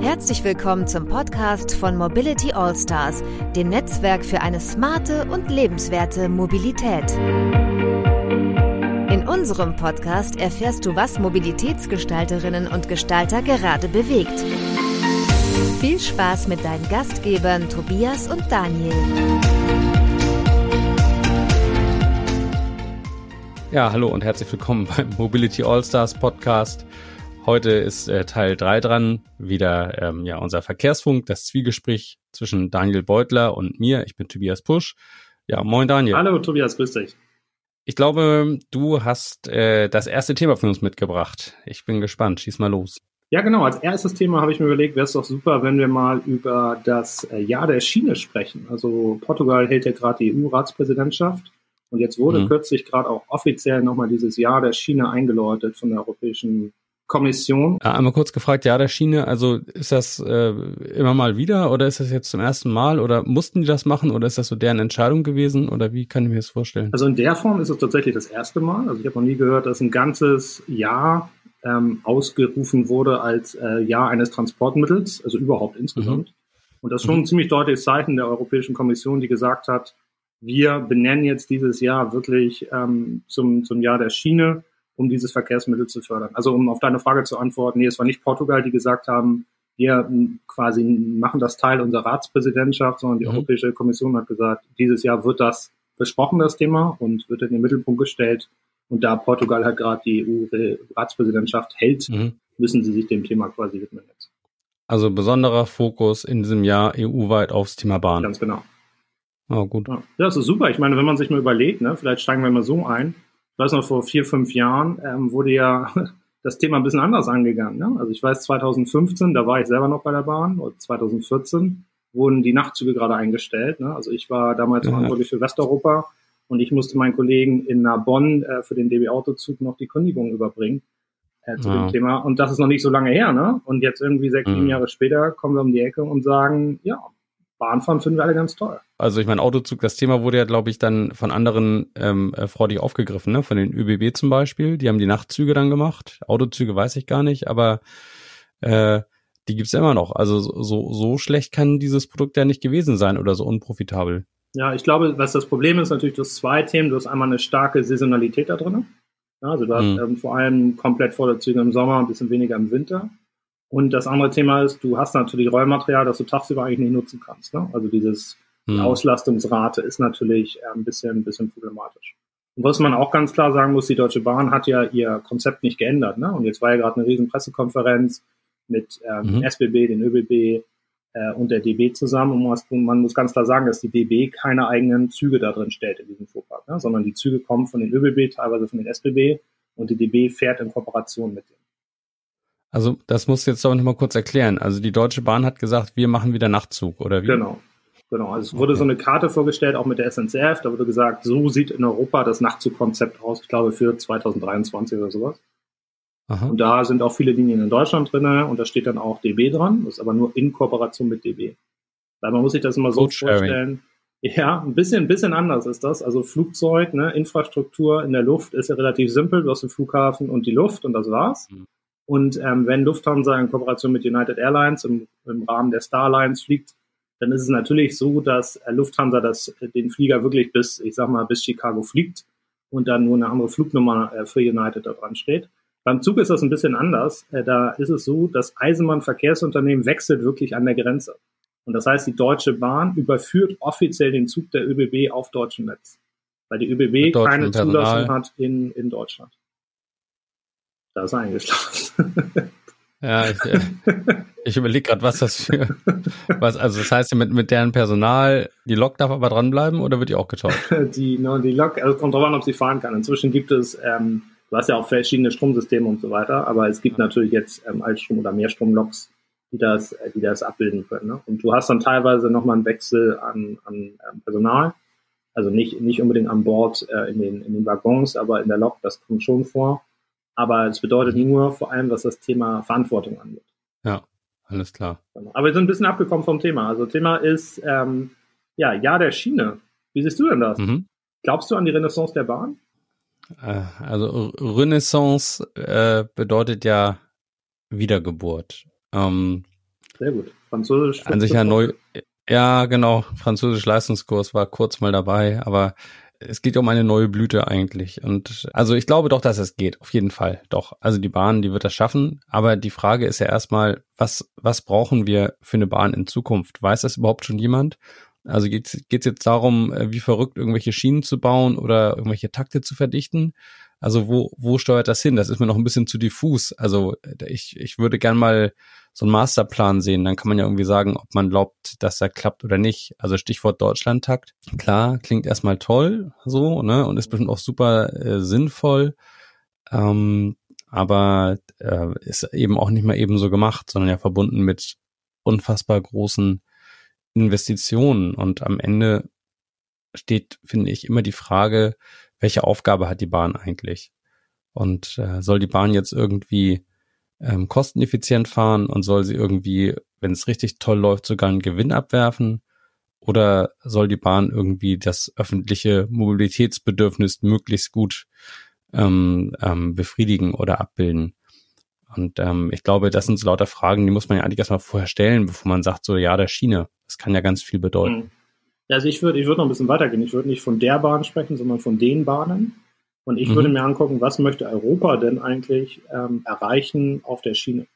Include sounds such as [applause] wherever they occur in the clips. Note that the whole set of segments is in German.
Herzlich willkommen zum Podcast von Mobility Allstars, dem Netzwerk für eine smarte und lebenswerte Mobilität. In unserem Podcast erfährst du, was Mobilitätsgestalterinnen und Gestalter gerade bewegt. Viel Spaß mit deinen Gastgebern Tobias und Daniel. Ja, hallo und herzlich willkommen beim Mobility Allstars Podcast. Heute ist äh, Teil 3 dran, wieder ähm, ja unser Verkehrsfunk, das Zwiegespräch zwischen Daniel Beutler und mir. Ich bin Tobias Pusch. Ja, moin Daniel. Hallo Tobias, grüß dich. Ich glaube, du hast äh, das erste Thema für uns mitgebracht. Ich bin gespannt. Schieß mal los. Ja, genau. Als erstes Thema habe ich mir überlegt, wäre es doch super, wenn wir mal über das äh, Jahr der Schiene sprechen. Also Portugal hält ja gerade die EU-Ratspräsidentschaft. Und jetzt wurde mhm. kürzlich gerade auch offiziell nochmal dieses Jahr der Schiene eingeläutet von der Europäischen Kommission. Einmal kurz gefragt, ja, der Schiene, also ist das äh, immer mal wieder oder ist das jetzt zum ersten Mal oder mussten die das machen oder ist das so deren Entscheidung gewesen oder wie kann ich mir das vorstellen? Also in der Form ist es tatsächlich das erste Mal. Also ich habe noch nie gehört, dass ein ganzes Jahr ähm, ausgerufen wurde als äh, Jahr eines Transportmittels, also überhaupt insgesamt. Mhm. Und das ist schon mhm. ein ziemlich deutliches Zeichen der Europäischen Kommission, die gesagt hat, wir benennen jetzt dieses Jahr wirklich ähm, zum, zum Jahr der Schiene um dieses Verkehrsmittel zu fördern. Also um auf deine Frage zu antworten, nee, es war nicht Portugal, die gesagt haben, wir quasi machen das Teil unserer Ratspräsidentschaft, sondern die mhm. Europäische Kommission hat gesagt, dieses Jahr wird das besprochen, das Thema, und wird in den Mittelpunkt gestellt. Und da Portugal halt gerade die EU-Ratspräsidentschaft hält, mhm. müssen sie sich dem Thema quasi widmen jetzt. Also besonderer Fokus in diesem Jahr EU-weit aufs Thema Bahn. Ganz genau. Oh, gut. Ja, das ist super. Ich meine, wenn man sich mal überlegt, ne, vielleicht steigen wir mal so ein, weiß noch, vor vier, fünf Jahren ähm, wurde ja [laughs] das Thema ein bisschen anders angegangen. Ne? Also ich weiß, 2015, da war ich selber noch bei der Bahn, oder 2014 wurden die Nachtzüge gerade eingestellt. Ne? Also ich war damals ja. verantwortlich für Westeuropa und ich musste meinen Kollegen in Bonn äh, für den DB Autozug noch die Kündigung überbringen äh, zu ja. dem Thema. Und das ist noch nicht so lange her. Ne? Und jetzt irgendwie sechs, sieben mhm. Jahre später kommen wir um die Ecke und sagen, ja, Bahnfahren finden wir alle ganz toll. Also ich meine, Autozug, das Thema wurde ja, glaube ich, dann von anderen ähm, äh, freudig aufgegriffen, ne? Von den ÖBB zum Beispiel. Die haben die Nachtzüge dann gemacht. Autozüge weiß ich gar nicht, aber äh, die gibt's immer noch. Also so, so schlecht kann dieses Produkt ja nicht gewesen sein oder so unprofitabel. Ja, ich glaube, was das Problem ist, natürlich, du hast zwei Themen. Du hast einmal eine starke Saisonalität da drin. Ja, also du hast mhm. ähm, vor allem komplett volle Züge im Sommer, ein bisschen weniger im Winter. Und das andere Thema ist, du hast natürlich Rollmaterial, das du tagsüber eigentlich nicht nutzen kannst. Ne? Also dieses hm. Auslastungsrate ist natürlich äh, ein bisschen, ein bisschen problematisch. Und was man auch ganz klar sagen muss, die Deutsche Bahn hat ja ihr Konzept nicht geändert. Ne? Und jetzt war ja gerade eine riesen Pressekonferenz mit ähm, mhm. SBB, den ÖBB äh, und der DB zusammen. Und man muss, man muss ganz klar sagen, dass die DB keine eigenen Züge da drin stellt in diesem Fuhrpark, ne? sondern die Züge kommen von den ÖBB, teilweise von den SBB und die DB fährt in Kooperation mit denen. Also das musst du jetzt doch noch mal kurz erklären. Also die Deutsche Bahn hat gesagt, wir machen wieder Nachtzug, oder wie? Genau. Genau, also es wurde okay. so eine Karte vorgestellt, auch mit der SNCF. Da wurde gesagt, so sieht in Europa das Nachtzugkonzept aus, ich glaube für 2023 oder sowas. Aha. Und da sind auch viele Linien in Deutschland drin und da steht dann auch DB dran. Das ist aber nur in Kooperation mit DB. Weil man muss sich das immer so vorstellen. Ja, ein bisschen, ein bisschen anders ist das. Also Flugzeug, ne, Infrastruktur in der Luft ist ja relativ simpel. Du hast den Flughafen und die Luft und das war's. Mhm. Und ähm, wenn Lufthansa in Kooperation mit United Airlines im, im Rahmen der Starlines fliegt, dann ist es natürlich so, dass äh, Lufthansa das, äh, den Flieger wirklich bis, ich sag mal, bis Chicago fliegt und dann nur eine andere Flugnummer äh, für United da dran steht. Beim Zug ist das ein bisschen anders. Äh, da ist es so, das Eisenbahnverkehrsunternehmen wechselt wirklich an der Grenze. Und das heißt, die Deutsche Bahn überführt offiziell den Zug der ÖBB auf deutschem Netz. Weil die ÖBB keine Zulassung hat in, in Deutschland. Da ist er eingeschlafen. Ja, ich, äh, ich überlege gerade, was das für was, also das heißt mit, mit deren Personal, die Lok darf aber dranbleiben oder wird die auch getauscht? [laughs] Die, no, die Lok, also kommt drauf an, ob sie fahren kann. Inzwischen gibt es, ähm, du hast ja auch verschiedene Stromsysteme und so weiter, aber es gibt natürlich jetzt ähm, Altstrom- oder Mehrstrom-Loks, die das, äh, die das abbilden können. Ne? Und du hast dann teilweise nochmal einen Wechsel an, an ähm, Personal. Also nicht, nicht unbedingt an Bord äh, in, den, in den Waggons, aber in der Lok, das kommt schon vor. Aber es bedeutet nur vor allem, was das Thema Verantwortung angeht. Ja, alles klar. Genau. Aber wir sind ein bisschen abgekommen vom Thema. Also Thema ist, ähm, ja, Jahr der Schiene. Wie siehst du denn das? Mhm. Glaubst du an die Renaissance der Bahn? Äh, also Renaissance äh, bedeutet ja Wiedergeburt. Ähm, Sehr gut. Französisch. An sich ja neu. Ja, genau. Französisch Leistungskurs war kurz mal dabei, aber es geht um eine neue Blüte eigentlich. Und also ich glaube doch, dass es geht. Auf jeden Fall. Doch. Also die Bahn, die wird das schaffen. Aber die Frage ist ja erstmal, was, was brauchen wir für eine Bahn in Zukunft? Weiß das überhaupt schon jemand? Also geht es jetzt darum, äh, wie verrückt irgendwelche Schienen zu bauen oder irgendwelche Takte zu verdichten? Also wo, wo steuert das hin? Das ist mir noch ein bisschen zu diffus. Also äh, ich, ich würde gern mal so einen Masterplan sehen. Dann kann man ja irgendwie sagen, ob man glaubt, dass er klappt oder nicht. Also Stichwort Deutschlandtakt. Klar, klingt erstmal toll, so, ne? Und ist bestimmt auch super äh, sinnvoll. Ähm, aber äh, ist eben auch nicht mal eben so gemacht, sondern ja verbunden mit unfassbar großen Investitionen. Und am Ende steht, finde ich, immer die Frage, welche Aufgabe hat die Bahn eigentlich? Und äh, soll die Bahn jetzt irgendwie ähm, kosteneffizient fahren und soll sie irgendwie, wenn es richtig toll läuft, sogar einen Gewinn abwerfen? Oder soll die Bahn irgendwie das öffentliche Mobilitätsbedürfnis möglichst gut ähm, ähm, befriedigen oder abbilden? Und ähm, ich glaube, das sind so lauter Fragen, die muss man ja eigentlich erstmal vorher stellen, bevor man sagt, so ja, der Schiene. Das kann ja ganz viel bedeuten. Hm. Also ich würde ich würde noch ein bisschen weitergehen. Ich würde nicht von der Bahn sprechen, sondern von den Bahnen. Und ich mhm. würde mir angucken, was möchte Europa denn eigentlich ähm, erreichen auf der Schiene?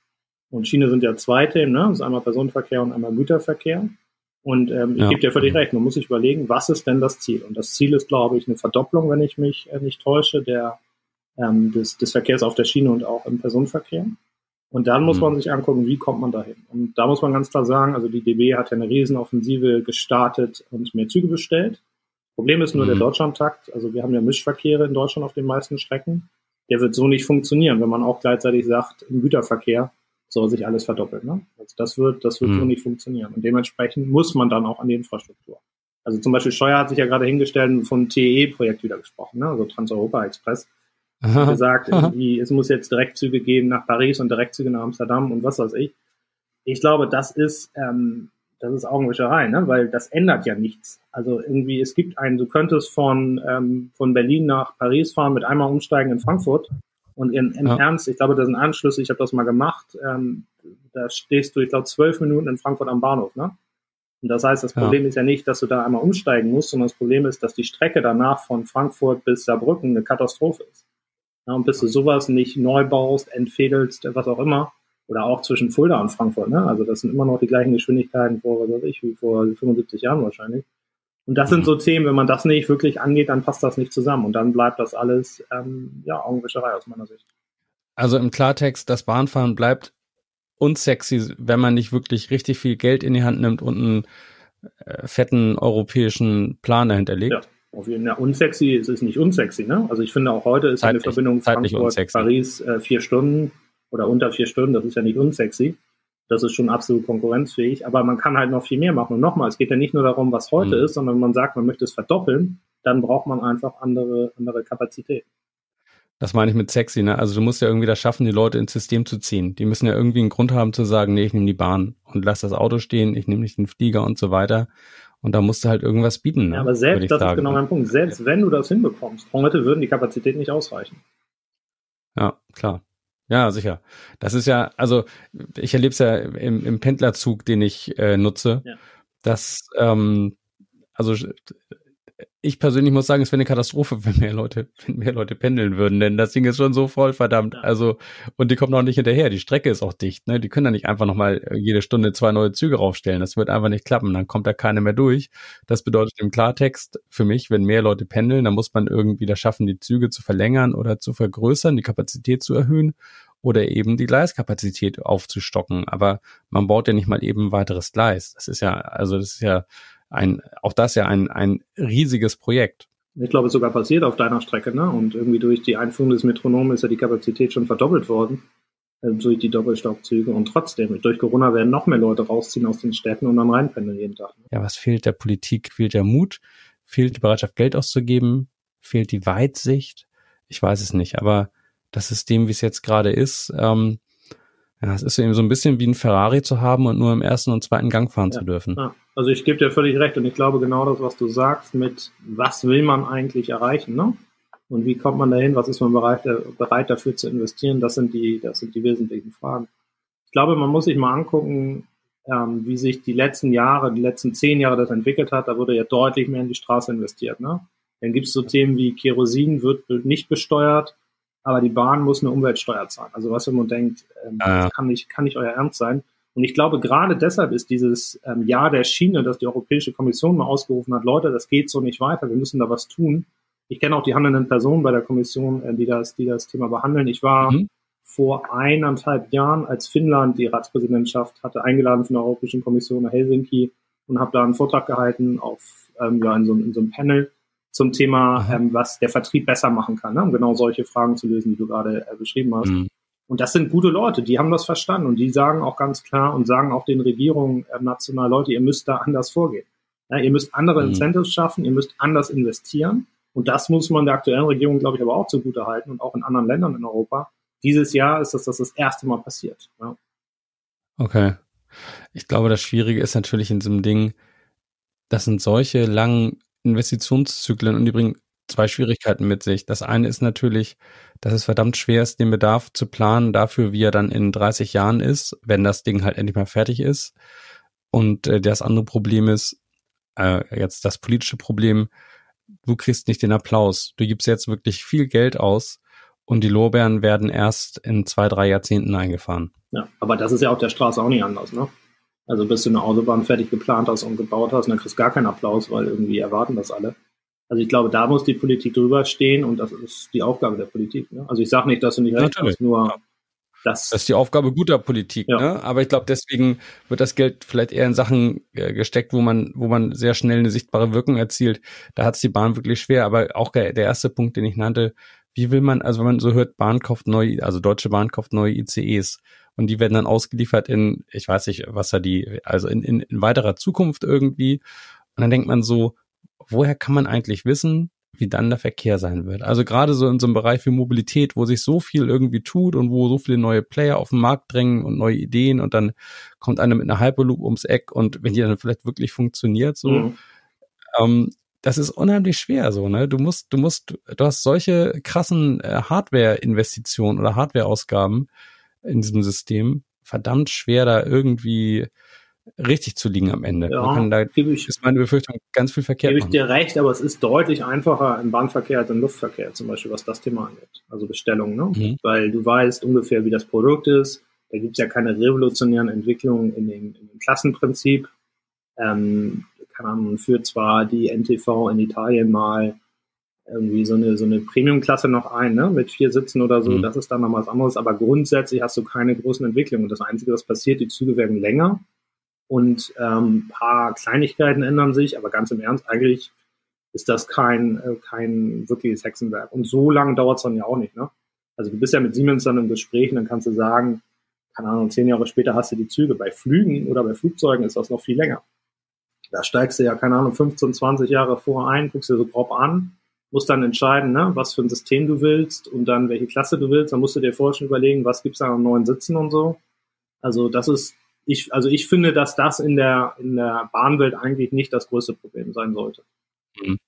Und Schiene sind ja zwei Themen, ne? Das ist einmal Personenverkehr und einmal Güterverkehr. Und ähm, ja. ich gebe dir völlig mhm. recht, man muss sich überlegen, was ist denn das Ziel? Und das Ziel ist, glaube ich, eine Verdopplung, wenn ich mich äh, nicht täusche, der, ähm, des, des Verkehrs auf der Schiene und auch im Personenverkehr. Und dann muss mhm. man sich angucken, wie kommt man dahin. Und da muss man ganz klar sagen, also die DB hat ja eine Riesenoffensive gestartet und mehr Züge bestellt. Problem ist nur mhm. der Deutschlandtakt. Also wir haben ja Mischverkehre in Deutschland auf den meisten Strecken. Der wird so nicht funktionieren, wenn man auch gleichzeitig sagt, im Güterverkehr soll sich alles verdoppeln. Ne? Also das wird, das wird mhm. so nicht funktionieren. Und dementsprechend muss man dann auch an die Infrastruktur. Also zum Beispiel Steuer hat sich ja gerade hingestellt und vom TE-Projekt wieder gesprochen, ne? also Trans-Europa Express. Aha. gesagt, es muss jetzt Direktzüge geben nach Paris und Direktzüge nach Amsterdam und was weiß ich. Ich glaube, das ist ähm, das ist Augenwischerei, ne? weil das ändert ja nichts. Also irgendwie, es gibt einen, du könntest von, ähm, von Berlin nach Paris fahren, mit einmal umsteigen in Frankfurt und in, in ja. Ernst, ich glaube, das sind Anschlüsse, ich habe das mal gemacht, ähm, da stehst du, ich glaube, zwölf Minuten in Frankfurt am Bahnhof. Ne? Und das heißt, das Problem ja. ist ja nicht, dass du da einmal umsteigen musst, sondern das Problem ist, dass die Strecke danach von Frankfurt bis Saarbrücken eine Katastrophe ist. Ja, und bis du sowas nicht neu baust, entfädelst, was auch immer, oder auch zwischen Fulda und Frankfurt, ne? Also das sind immer noch die gleichen Geschwindigkeiten vor, was weiß ich, wie vor 75 Jahren wahrscheinlich. Und das sind so Themen, wenn man das nicht wirklich angeht, dann passt das nicht zusammen. Und dann bleibt das alles, ähm, ja, Augenwischerei aus meiner Sicht. Also im Klartext, das Bahnfahren bleibt unsexy, wenn man nicht wirklich richtig viel Geld in die Hand nimmt und einen äh, fetten europäischen Plan dahinter legt. Ja, auf jeden Fall. Unsexy ist es nicht unsexy, ne? Also ich finde auch heute ist zeitlich, eine Verbindung Frankfurt-Paris äh, vier Stunden oder unter vier Stunden, das ist ja nicht unsexy. Das ist schon absolut konkurrenzfähig, aber man kann halt noch viel mehr machen. Und nochmal, es geht ja nicht nur darum, was heute mhm. ist, sondern man sagt, man möchte es verdoppeln, dann braucht man einfach andere, andere Kapazität. Das meine ich mit sexy, ne? Also du musst ja irgendwie das schaffen, die Leute ins System zu ziehen. Die müssen ja irgendwie einen Grund haben zu sagen, nee, ich nehme die Bahn und lass das Auto stehen, ich nehme nicht den Flieger und so weiter. Und da musst du halt irgendwas bieten. Ne? Ja, aber selbst, das sagen. ist genau mein Punkt, selbst wenn du das hinbekommst, heute würden die Kapazitäten nicht ausreichen. Ja, klar. Ja, sicher. Das ist ja, also ich erlebe es ja im, im Pendlerzug, den ich äh, nutze, ja. dass ähm, also ich persönlich muss sagen, es wäre eine Katastrophe, [laughs] wenn mehr Leute, wenn mehr Leute pendeln würden, denn das Ding ist schon so voll, verdammt. Ja. Also, und die kommen noch nicht hinterher. Die Strecke ist auch dicht, ne? Die können da nicht einfach nochmal äh, jede Stunde zwei neue Züge raufstellen. Das wird einfach nicht klappen. Dann kommt da keiner mehr durch. Das bedeutet im Klartext für mich, wenn mehr Leute pendeln, dann muss man irgendwie das schaffen, die Züge zu verlängern oder zu vergrößern, die Kapazität zu erhöhen oder eben die Gleiskapazität aufzustocken. Aber man baut ja nicht mal eben ein weiteres Gleis. Das ist ja, also das ist ja ein, auch das ja ein, ein riesiges Projekt. Ich glaube, es ist sogar passiert auf deiner Strecke, ne? Und irgendwie durch die Einführung des Metronoms ist ja die Kapazität schon verdoppelt worden äh, durch die Doppelstockzüge und trotzdem, durch Corona werden noch mehr Leute rausziehen aus den Städten und am Rheinpendeln jeden Tag. Ja, was fehlt der Politik? Fehlt der Mut? Fehlt die Bereitschaft, Geld auszugeben? Fehlt die Weitsicht? Ich weiß es nicht, aber das System, wie es jetzt gerade ist, ähm, ja, es ist eben so ein bisschen wie ein Ferrari zu haben und nur im ersten und zweiten Gang fahren ja, zu dürfen. Ja. Also ich gebe dir völlig recht und ich glaube genau das, was du sagst mit, was will man eigentlich erreichen, ne? Und wie kommt man dahin? Was ist man bereit, bereit dafür zu investieren? Das sind die, das sind die wesentlichen Fragen. Ich glaube, man muss sich mal angucken, ähm, wie sich die letzten Jahre, die letzten zehn Jahre das entwickelt hat. Da wurde ja deutlich mehr in die Straße investiert. Ne? Dann gibt es so Themen wie Kerosin wird nicht besteuert, aber die Bahn muss eine Umweltsteuer zahlen. Also was, wenn man denkt, ähm, ah. das kann nicht, kann nicht euer Ernst sein. Und ich glaube, gerade deshalb ist dieses ähm, Jahr der Schiene, das die Europäische Kommission mal ausgerufen hat, Leute, das geht so nicht weiter, wir müssen da was tun. Ich kenne auch die handelnden Personen bei der Kommission, äh, die das, die das Thema behandeln. Ich war mhm. vor eineinhalb Jahren, als Finnland die Ratspräsidentschaft hatte, eingeladen von der Europäischen Kommission nach Helsinki und habe da einen Vortrag gehalten auf ähm, ja, in, so, in so einem Panel zum Thema, ähm, was der Vertrieb besser machen kann, ne? um genau solche Fragen zu lösen, die du gerade äh, beschrieben hast. Mhm. Und das sind gute Leute, die haben das verstanden und die sagen auch ganz klar und sagen auch den Regierungen äh, national, Leute, ihr müsst da anders vorgehen. Ja, ihr müsst andere mhm. Incentives schaffen, ihr müsst anders investieren. Und das muss man der aktuellen Regierung, glaube ich, aber auch zugute halten und auch in anderen Ländern in Europa. Dieses Jahr ist das das, das erste Mal passiert. Ja. Okay. Ich glaube, das Schwierige ist natürlich in diesem Ding, das sind solche langen Investitionszyklen und die bringen zwei Schwierigkeiten mit sich. Das eine ist natürlich, dass es verdammt schwer ist, den Bedarf zu planen dafür, wie er dann in 30 Jahren ist, wenn das Ding halt endlich mal fertig ist. Und äh, das andere Problem ist, äh, jetzt das politische Problem, du kriegst nicht den Applaus. Du gibst jetzt wirklich viel Geld aus und die Lorbeeren werden erst in zwei, drei Jahrzehnten eingefahren. Ja, aber das ist ja auf der Straße auch nicht anders, ne? Also bis du eine Autobahn fertig geplant hast und gebaut hast, und dann kriegst du gar keinen Applaus, weil irgendwie erwarten das alle. Also ich glaube, da muss die Politik drüber stehen und das ist die Aufgabe der Politik. Ne? Also ich sage nicht, dass du nicht recht hast, nur ja. das. Das ist die Aufgabe guter Politik, ja. ne? Aber ich glaube, deswegen wird das Geld vielleicht eher in Sachen äh, gesteckt, wo man, wo man sehr schnell eine sichtbare Wirkung erzielt. Da hat es die Bahn wirklich schwer. Aber auch der, der erste Punkt, den ich nannte, wie will man, also wenn man so hört, Bahn kauft neue, also Deutsche Bahn kauft neue ICEs und die werden dann ausgeliefert in, ich weiß nicht, was da die, also in, in, in weiterer Zukunft irgendwie. Und dann denkt man so, woher kann man eigentlich wissen, wie dann der Verkehr sein wird? Also gerade so in so einem Bereich wie Mobilität, wo sich so viel irgendwie tut und wo so viele neue Player auf den Markt drängen und neue Ideen und dann kommt einer mit einer Hyperloop ums Eck und wenn die dann vielleicht wirklich funktioniert, so, mhm. ähm, das ist unheimlich schwer so, ne? Du musst, du musst, du hast solche krassen äh, Hardware-Investitionen oder Hardware-Ausgaben, in diesem System verdammt schwer, da irgendwie richtig zu liegen am Ende. Ja, Man kann da, ich, ist meine Befürchtung, ganz viel Verkehr Gebe ich dir recht, aber es ist deutlich einfacher im Bahnverkehr als im Luftverkehr, zum Beispiel, was das Thema angeht. Also Bestellungen, ne? Mhm. Weil du weißt ungefähr, wie das Produkt ist. Da gibt es ja keine revolutionären Entwicklungen in dem, in dem Klassenprinzip. Ähm, Ahnung, man führt zwar die NTV in Italien mal irgendwie so eine, so eine Premium-Klasse noch ein, ne? mit vier Sitzen oder so. Mhm. Das ist dann noch was anderes. Aber grundsätzlich hast du keine großen Entwicklungen. Und das Einzige, was passiert, die Züge werden länger und ähm, paar Kleinigkeiten ändern sich. Aber ganz im Ernst, eigentlich ist das kein, äh, kein wirkliches Hexenwerk. Und so lange dauert es dann ja auch nicht. Ne? Also du bist ja mit Siemens dann im Gespräch und dann kannst du sagen, keine Ahnung, zehn Jahre später hast du die Züge. Bei Flügen oder bei Flugzeugen ist das noch viel länger. Da steigst du ja, keine Ahnung, 15, 20 Jahre vorher ein, guckst dir so grob an musst dann entscheiden, ne, was für ein System du willst und dann welche Klasse du willst. Dann musst du dir vorher schon überlegen, was gibt's da an neuen Sitzen und so. Also das ist, ich, also ich finde, dass das in der, in der Bahnwelt eigentlich nicht das größte Problem sein sollte. Mhm.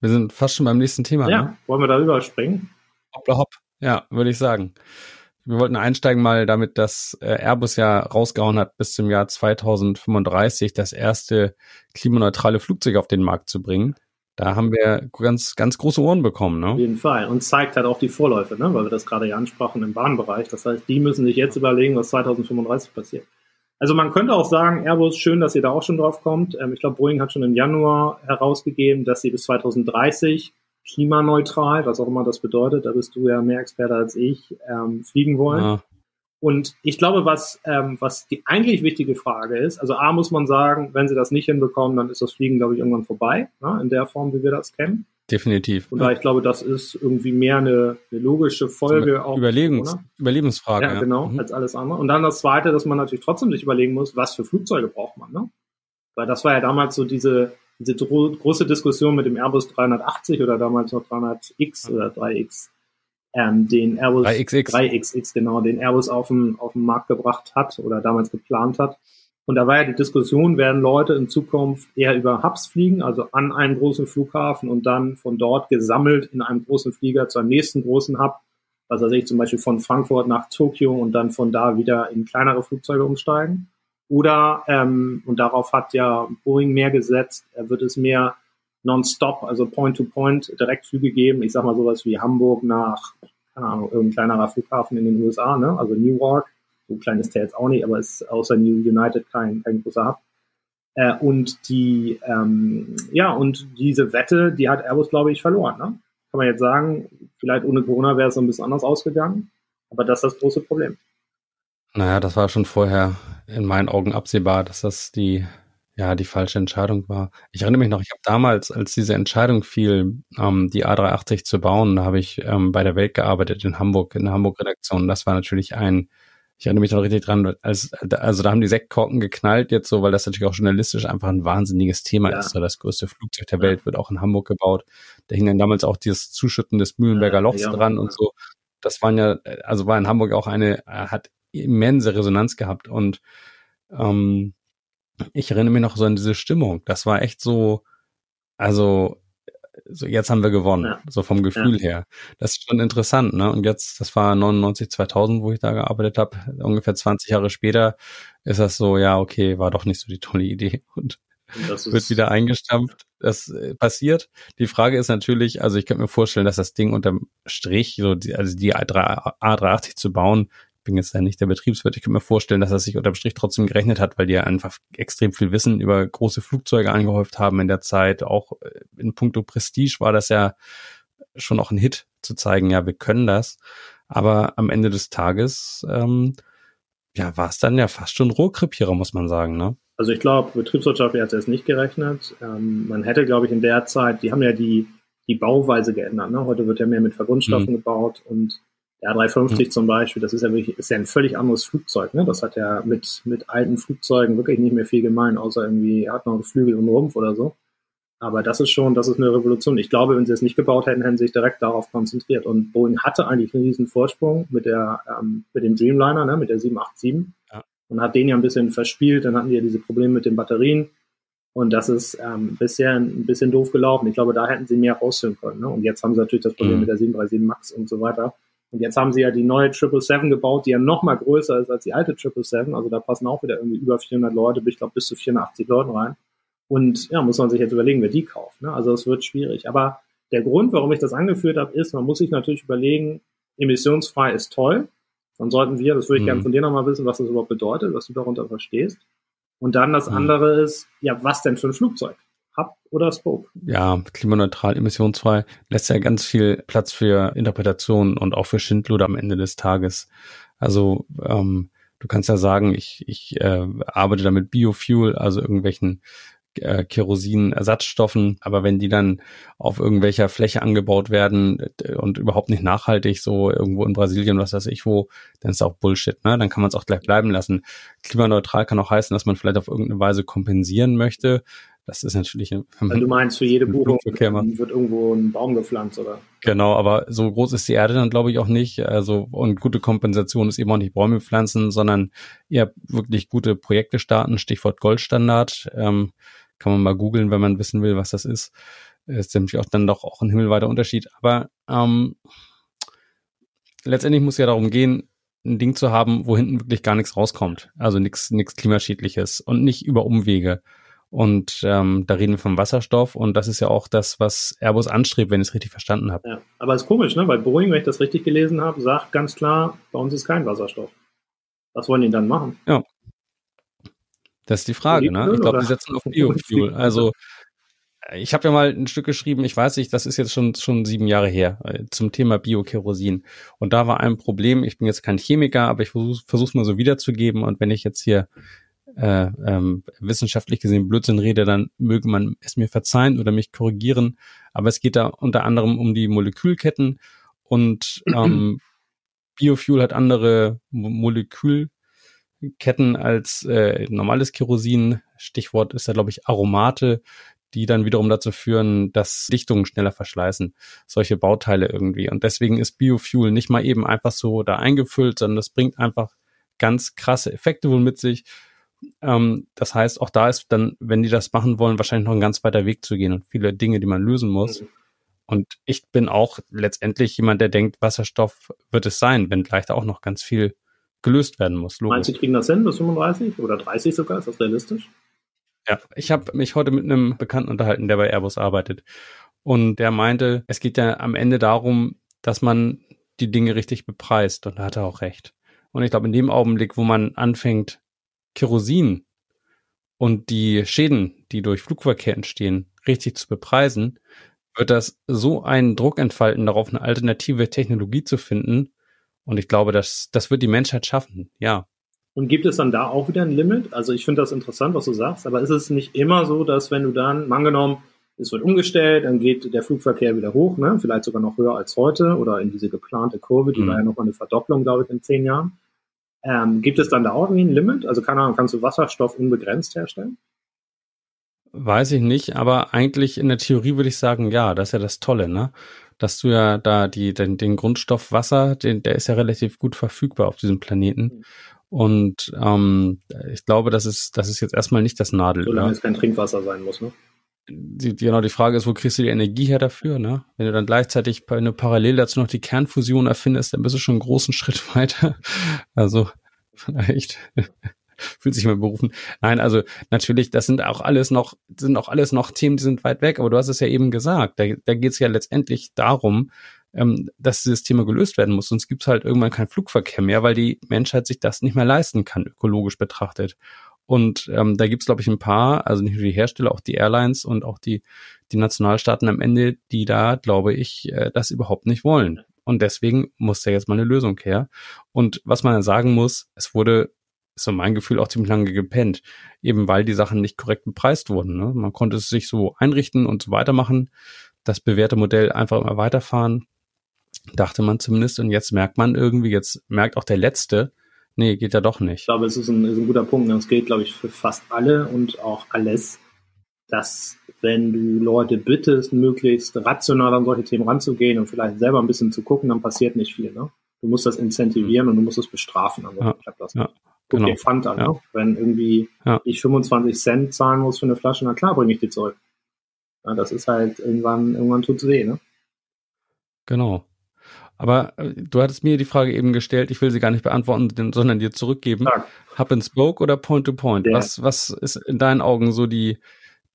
Wir sind fast schon beim nächsten Thema. Ja, ne? wollen wir da überspringen? Hoppla hopp. Ja, würde ich sagen. Wir wollten einsteigen mal damit, dass äh, Airbus ja rausgehauen hat, bis zum Jahr 2035 das erste klimaneutrale Flugzeug auf den Markt zu bringen. Da haben wir ganz, ganz große Ohren bekommen, ne? Auf jeden Fall. Und zeigt halt auch die Vorläufe, ne? weil wir das gerade ja ansprachen im Bahnbereich. Das heißt, die müssen sich jetzt überlegen, was 2035 passiert. Also man könnte auch sagen, Airbus, schön, dass ihr da auch schon drauf kommt. Ähm, ich glaube, Boeing hat schon im Januar herausgegeben, dass sie bis 2030 klimaneutral, was auch immer das bedeutet, da bist du ja mehr Experte als ich, ähm, fliegen wollen. Ja. Und ich glaube, was, ähm, was die eigentlich wichtige Frage ist, also A muss man sagen, wenn sie das nicht hinbekommen, dann ist das Fliegen, glaube ich, irgendwann vorbei, ne, in der Form, wie wir das kennen. Definitiv. Und da ich glaube, das ist irgendwie mehr eine, eine logische Folge auch. Überlegungs oder? Überlebensfrage. Ja, ja, genau, mhm. als alles andere. Und dann das Zweite, dass man natürlich trotzdem sich überlegen muss, was für Flugzeuge braucht man, ne? Weil das war ja damals so diese, diese große Diskussion mit dem Airbus 380 oder damals noch 300X oder 3X ähm, den Airbus 3XX. 3XX, genau, den Airbus auf den, auf den Markt gebracht hat oder damals geplant hat. Und da war ja die Diskussion, werden Leute in Zukunft eher über Hubs fliegen, also an einen großen Flughafen und dann von dort gesammelt in einem großen Flieger zu einem nächsten großen Hub was weiß ich, zum Beispiel von Frankfurt nach Tokio und dann von da wieder in kleinere Flugzeuge umsteigen. Oder, ähm, und darauf hat ja Boeing mehr gesetzt, er wird es mehr nonstop, also Point-to-Point Direktflüge geben. Ich sag mal sowas wie Hamburg nach, keine Ahnung, irgendein kleinerer Flughafen in den USA, ne? also Newark. So klein ist der jetzt auch nicht, aber ist außer New United kein, kein großer Hub. Äh, und die, ähm, ja, und diese Wette, die hat Airbus, glaube ich, verloren. Ne? Kann man jetzt sagen, vielleicht ohne Corona wäre es ein bisschen anders ausgegangen, aber das ist das große Problem. Naja, das war schon vorher in meinen Augen absehbar, dass das die, ja, die falsche Entscheidung war. Ich erinnere mich noch, ich habe damals, als diese Entscheidung fiel, ähm, die A380 zu bauen, da habe ich ähm, bei der Welt gearbeitet in Hamburg, in der Hamburg-Redaktion. Das war natürlich ein, ich erinnere mich noch richtig dran, als, also da haben die Sektkorken geknallt jetzt so, weil das natürlich auch journalistisch einfach ein wahnsinniges Thema ja. ist. So das größte Flugzeug der Welt wird auch in Hamburg gebaut. Da hing dann damals auch dieses Zuschütten des Mühlenberger Lochs ja, dran und so. Das waren ja, also war in Hamburg auch eine, hat immense Resonanz gehabt und ähm, ich erinnere mich noch so an diese Stimmung. Das war echt so, also so jetzt haben wir gewonnen, ja. so vom Gefühl ja. her. Das ist schon interessant, ne? Und jetzt, das war 99, 2000, wo ich da gearbeitet habe. Ungefähr 20 Jahre später ist das so, ja, okay, war doch nicht so die tolle Idee und, und wird wieder eingestampft. Das äh, passiert. Die Frage ist natürlich, also ich könnte mir vorstellen, dass das Ding unterm Strich, so die, also die A380 zu bauen, bin jetzt ja nicht der Betriebswirt, ich kann mir vorstellen, dass er sich unterm Strich trotzdem gerechnet hat, weil die ja einfach extrem viel Wissen über große Flugzeuge angehäuft haben in der Zeit. Auch äh, in puncto Prestige war das ja schon auch ein Hit, zu zeigen, ja, wir können das. Aber am Ende des Tages, ähm, ja, war es dann ja fast schon Rohrkrepierer, muss man sagen, ne? Also ich glaube, betriebswirtschaftlich hat es nicht gerechnet. Ähm, man hätte, glaube ich, in der Zeit, die haben ja die, die Bauweise geändert. Ne? Heute wird ja mehr mit Verbundstoffen mhm. gebaut und der A350 mhm. zum Beispiel, das ist ja wirklich, ist ja ein völlig anderes Flugzeug. Ne? Das hat ja mit, mit alten Flugzeugen wirklich nicht mehr viel gemein, außer irgendwie, hat noch Flügel und Rumpf oder so. Aber das ist schon, das ist eine Revolution. Ich glaube, wenn sie es nicht gebaut hätten, hätten sie sich direkt darauf konzentriert. Und Boeing hatte eigentlich einen riesen Vorsprung mit der, ähm, mit dem Dreamliner, ne, mit der 787. Ja. Und hat den ja ein bisschen verspielt. Dann hatten die ja diese Probleme mit den Batterien. Und das ist ähm, bisher ein bisschen doof gelaufen. Ich glaube, da hätten sie mehr rausholen können. Ne? Und jetzt haben sie natürlich das Problem mhm. mit der 737 MAX und so weiter. Und jetzt haben sie ja die neue 777 gebaut, die ja noch mal größer ist als die alte 777. Also da passen auch wieder irgendwie über 400 Leute, ich glaube bis zu 480 Leuten rein. Und ja, muss man sich jetzt überlegen, wer die kauft. Ne? Also es wird schwierig. Aber der Grund, warum ich das angeführt habe, ist, man muss sich natürlich überlegen, emissionsfrei ist toll. Dann sollten wir, das würde ich mhm. gerne von dir nochmal wissen, was das überhaupt bedeutet, was du darunter verstehst. Und dann das mhm. andere ist, ja, was denn für ein Flugzeug? Hub oder Spoke. Ja, klimaneutral, emissionsfrei, lässt ja ganz viel Platz für Interpretationen und auch für Schindluder am Ende des Tages. Also ähm, du kannst ja sagen, ich, ich äh, arbeite da mit Biofuel, also irgendwelchen äh, Kerosin-Ersatzstoffen, aber wenn die dann auf irgendwelcher Fläche angebaut werden äh, und überhaupt nicht nachhaltig, so irgendwo in Brasilien, was weiß ich wo, dann ist auch Bullshit, ne? Dann kann man es auch gleich bleiben lassen. Klimaneutral kann auch heißen, dass man vielleicht auf irgendeine Weise kompensieren möchte. Das ist natürlich. [laughs] Also du meinst, für jede Buchung wird irgendwo ein Baum gepflanzt, oder? Genau, aber so groß ist die Erde dann, glaube ich, auch nicht. Also, und gute Kompensation ist eben auch nicht Bäume pflanzen, sondern eher wirklich gute Projekte starten. Stichwort Goldstandard. Ähm, kann man mal googeln, wenn man wissen will, was das ist. Ist nämlich auch dann doch auch ein himmelweiter Unterschied. Aber ähm, letztendlich muss ja darum gehen, ein Ding zu haben, wo hinten wirklich gar nichts rauskommt. Also nichts nichts klimaschädliches und nicht über Umwege. Und ähm, da reden wir vom Wasserstoff und das ist ja auch das, was Airbus anstrebt, wenn ich es richtig verstanden habe. Ja, aber es ist komisch, ne? Weil Boeing, wenn ich das richtig gelesen habe, sagt ganz klar, bei uns ist kein Wasserstoff. Was wollen die dann machen? Ja. Das ist die Frage, ne? Ich glaube, die setzen auf [laughs] Biofuel. Also ich habe ja mal ein Stück geschrieben, ich weiß nicht, das ist jetzt schon schon sieben Jahre her, äh, zum Thema Biokerosin. Und da war ein Problem, ich bin jetzt kein Chemiker, aber ich versuche es mal so wiederzugeben. Und wenn ich jetzt hier äh, ähm, wissenschaftlich gesehen Blödsinn rede, dann möge man es mir verzeihen oder mich korrigieren. Aber es geht da unter anderem um die Molekülketten und [clears throat] ähm, Biofuel hat andere Mo Molekülketten als äh, normales Kerosin. Stichwort ist da, glaube ich, Aromate, die dann wiederum dazu führen, dass Dichtungen schneller verschleißen. Solche Bauteile irgendwie. Und deswegen ist Biofuel nicht mal eben einfach so da eingefüllt, sondern das bringt einfach ganz krasse Effekte wohl mit sich. Ähm, das heißt, auch da ist dann, wenn die das machen wollen, wahrscheinlich noch ein ganz weiter Weg zu gehen und viele Dinge, die man lösen muss. Mhm. Und ich bin auch letztendlich jemand, der denkt, Wasserstoff wird es sein, wenn gleich da auch noch ganz viel gelöst werden muss. Logisch. Meinst du, kriegen das hin bis 35 oder 30 sogar? Ist das realistisch? Ja, ich habe mich heute mit einem Bekannten unterhalten, der bei Airbus arbeitet. Und der meinte, es geht ja am Ende darum, dass man die Dinge richtig bepreist. Und da hat er auch recht. Und ich glaube, in dem Augenblick, wo man anfängt, Kerosin und die Schäden, die durch Flugverkehr entstehen, richtig zu bepreisen, wird das so einen Druck entfalten, darauf eine alternative Technologie zu finden. Und ich glaube, das, das wird die Menschheit schaffen, ja. Und gibt es dann da auch wieder ein Limit? Also ich finde das interessant, was du sagst, aber ist es nicht immer so, dass wenn du dann, angenommen, es wird umgestellt, dann geht der Flugverkehr wieder hoch, ne? vielleicht sogar noch höher als heute oder in diese geplante Kurve, die mhm. war ja noch eine Verdopplung, glaube ich, in zehn Jahren. Ähm, gibt es dann da auch irgendwie ein Limit? Also keine Ahnung, kannst du Wasserstoff unbegrenzt herstellen? Weiß ich nicht, aber eigentlich in der Theorie würde ich sagen, ja, das ist ja das Tolle, ne? Dass du ja da die, den, den Grundstoff Wasser, den, der ist ja relativ gut verfügbar auf diesem Planeten. Mhm. Und ähm, ich glaube, das ist, das ist jetzt erstmal nicht das Nadelöhr. Solange es kein Trinkwasser sein muss, ne? Die, genau, die Frage ist, wo kriegst du die Energie her dafür, ne? Wenn du dann gleichzeitig eine parallel dazu noch die Kernfusion erfindest, dann bist du schon einen großen [laughs] Schritt weiter. Also vielleicht [laughs] fühlt sich mal berufen. Nein, also natürlich, das sind auch alles noch, sind auch alles noch Themen, die sind weit weg, aber du hast es ja eben gesagt, da, da geht es ja letztendlich darum, ähm, dass dieses Thema gelöst werden muss. Sonst gibt es halt irgendwann keinen Flugverkehr mehr, weil die Menschheit sich das nicht mehr leisten kann, ökologisch betrachtet. Und ähm, da gibt es, glaube ich, ein paar, also nicht nur die Hersteller, auch die Airlines und auch die, die Nationalstaaten am Ende, die da, glaube ich, äh, das überhaupt nicht wollen. Und deswegen muss da jetzt mal eine Lösung her. Und was man sagen muss, es wurde ist so mein Gefühl auch ziemlich lange gepennt, eben weil die Sachen nicht korrekt bepreist wurden. Ne? Man konnte es sich so einrichten und so weitermachen, das bewährte Modell einfach immer weiterfahren, dachte man zumindest. Und jetzt merkt man irgendwie, jetzt merkt auch der Letzte, nee, geht ja doch nicht. Ich glaube, es ist ein, ist ein guter Punkt. Das gilt, glaube ich, für fast alle und auch alles, dass wenn du Leute bittest, möglichst rational an solche Themen ranzugehen und vielleicht selber ein bisschen zu gucken, dann passiert nicht viel. Ne? Du musst das incentivieren und du musst es bestrafen. Also ja, klappt das ja. Guck genau. dir Pfand an. Ja. Ne? Wenn irgendwie ja. ich 25 Cent zahlen muss für eine Flasche, na klar bringe ich die zurück. Ja, das ist halt irgendwann, irgendwann tut's weh, ne? Genau. Aber äh, du hattest mir die Frage eben gestellt, ich will sie gar nicht beantworten, sondern dir zurückgeben. Sag. Hub and Spoke oder Point to Point? Ja. Was, was ist in deinen Augen so die,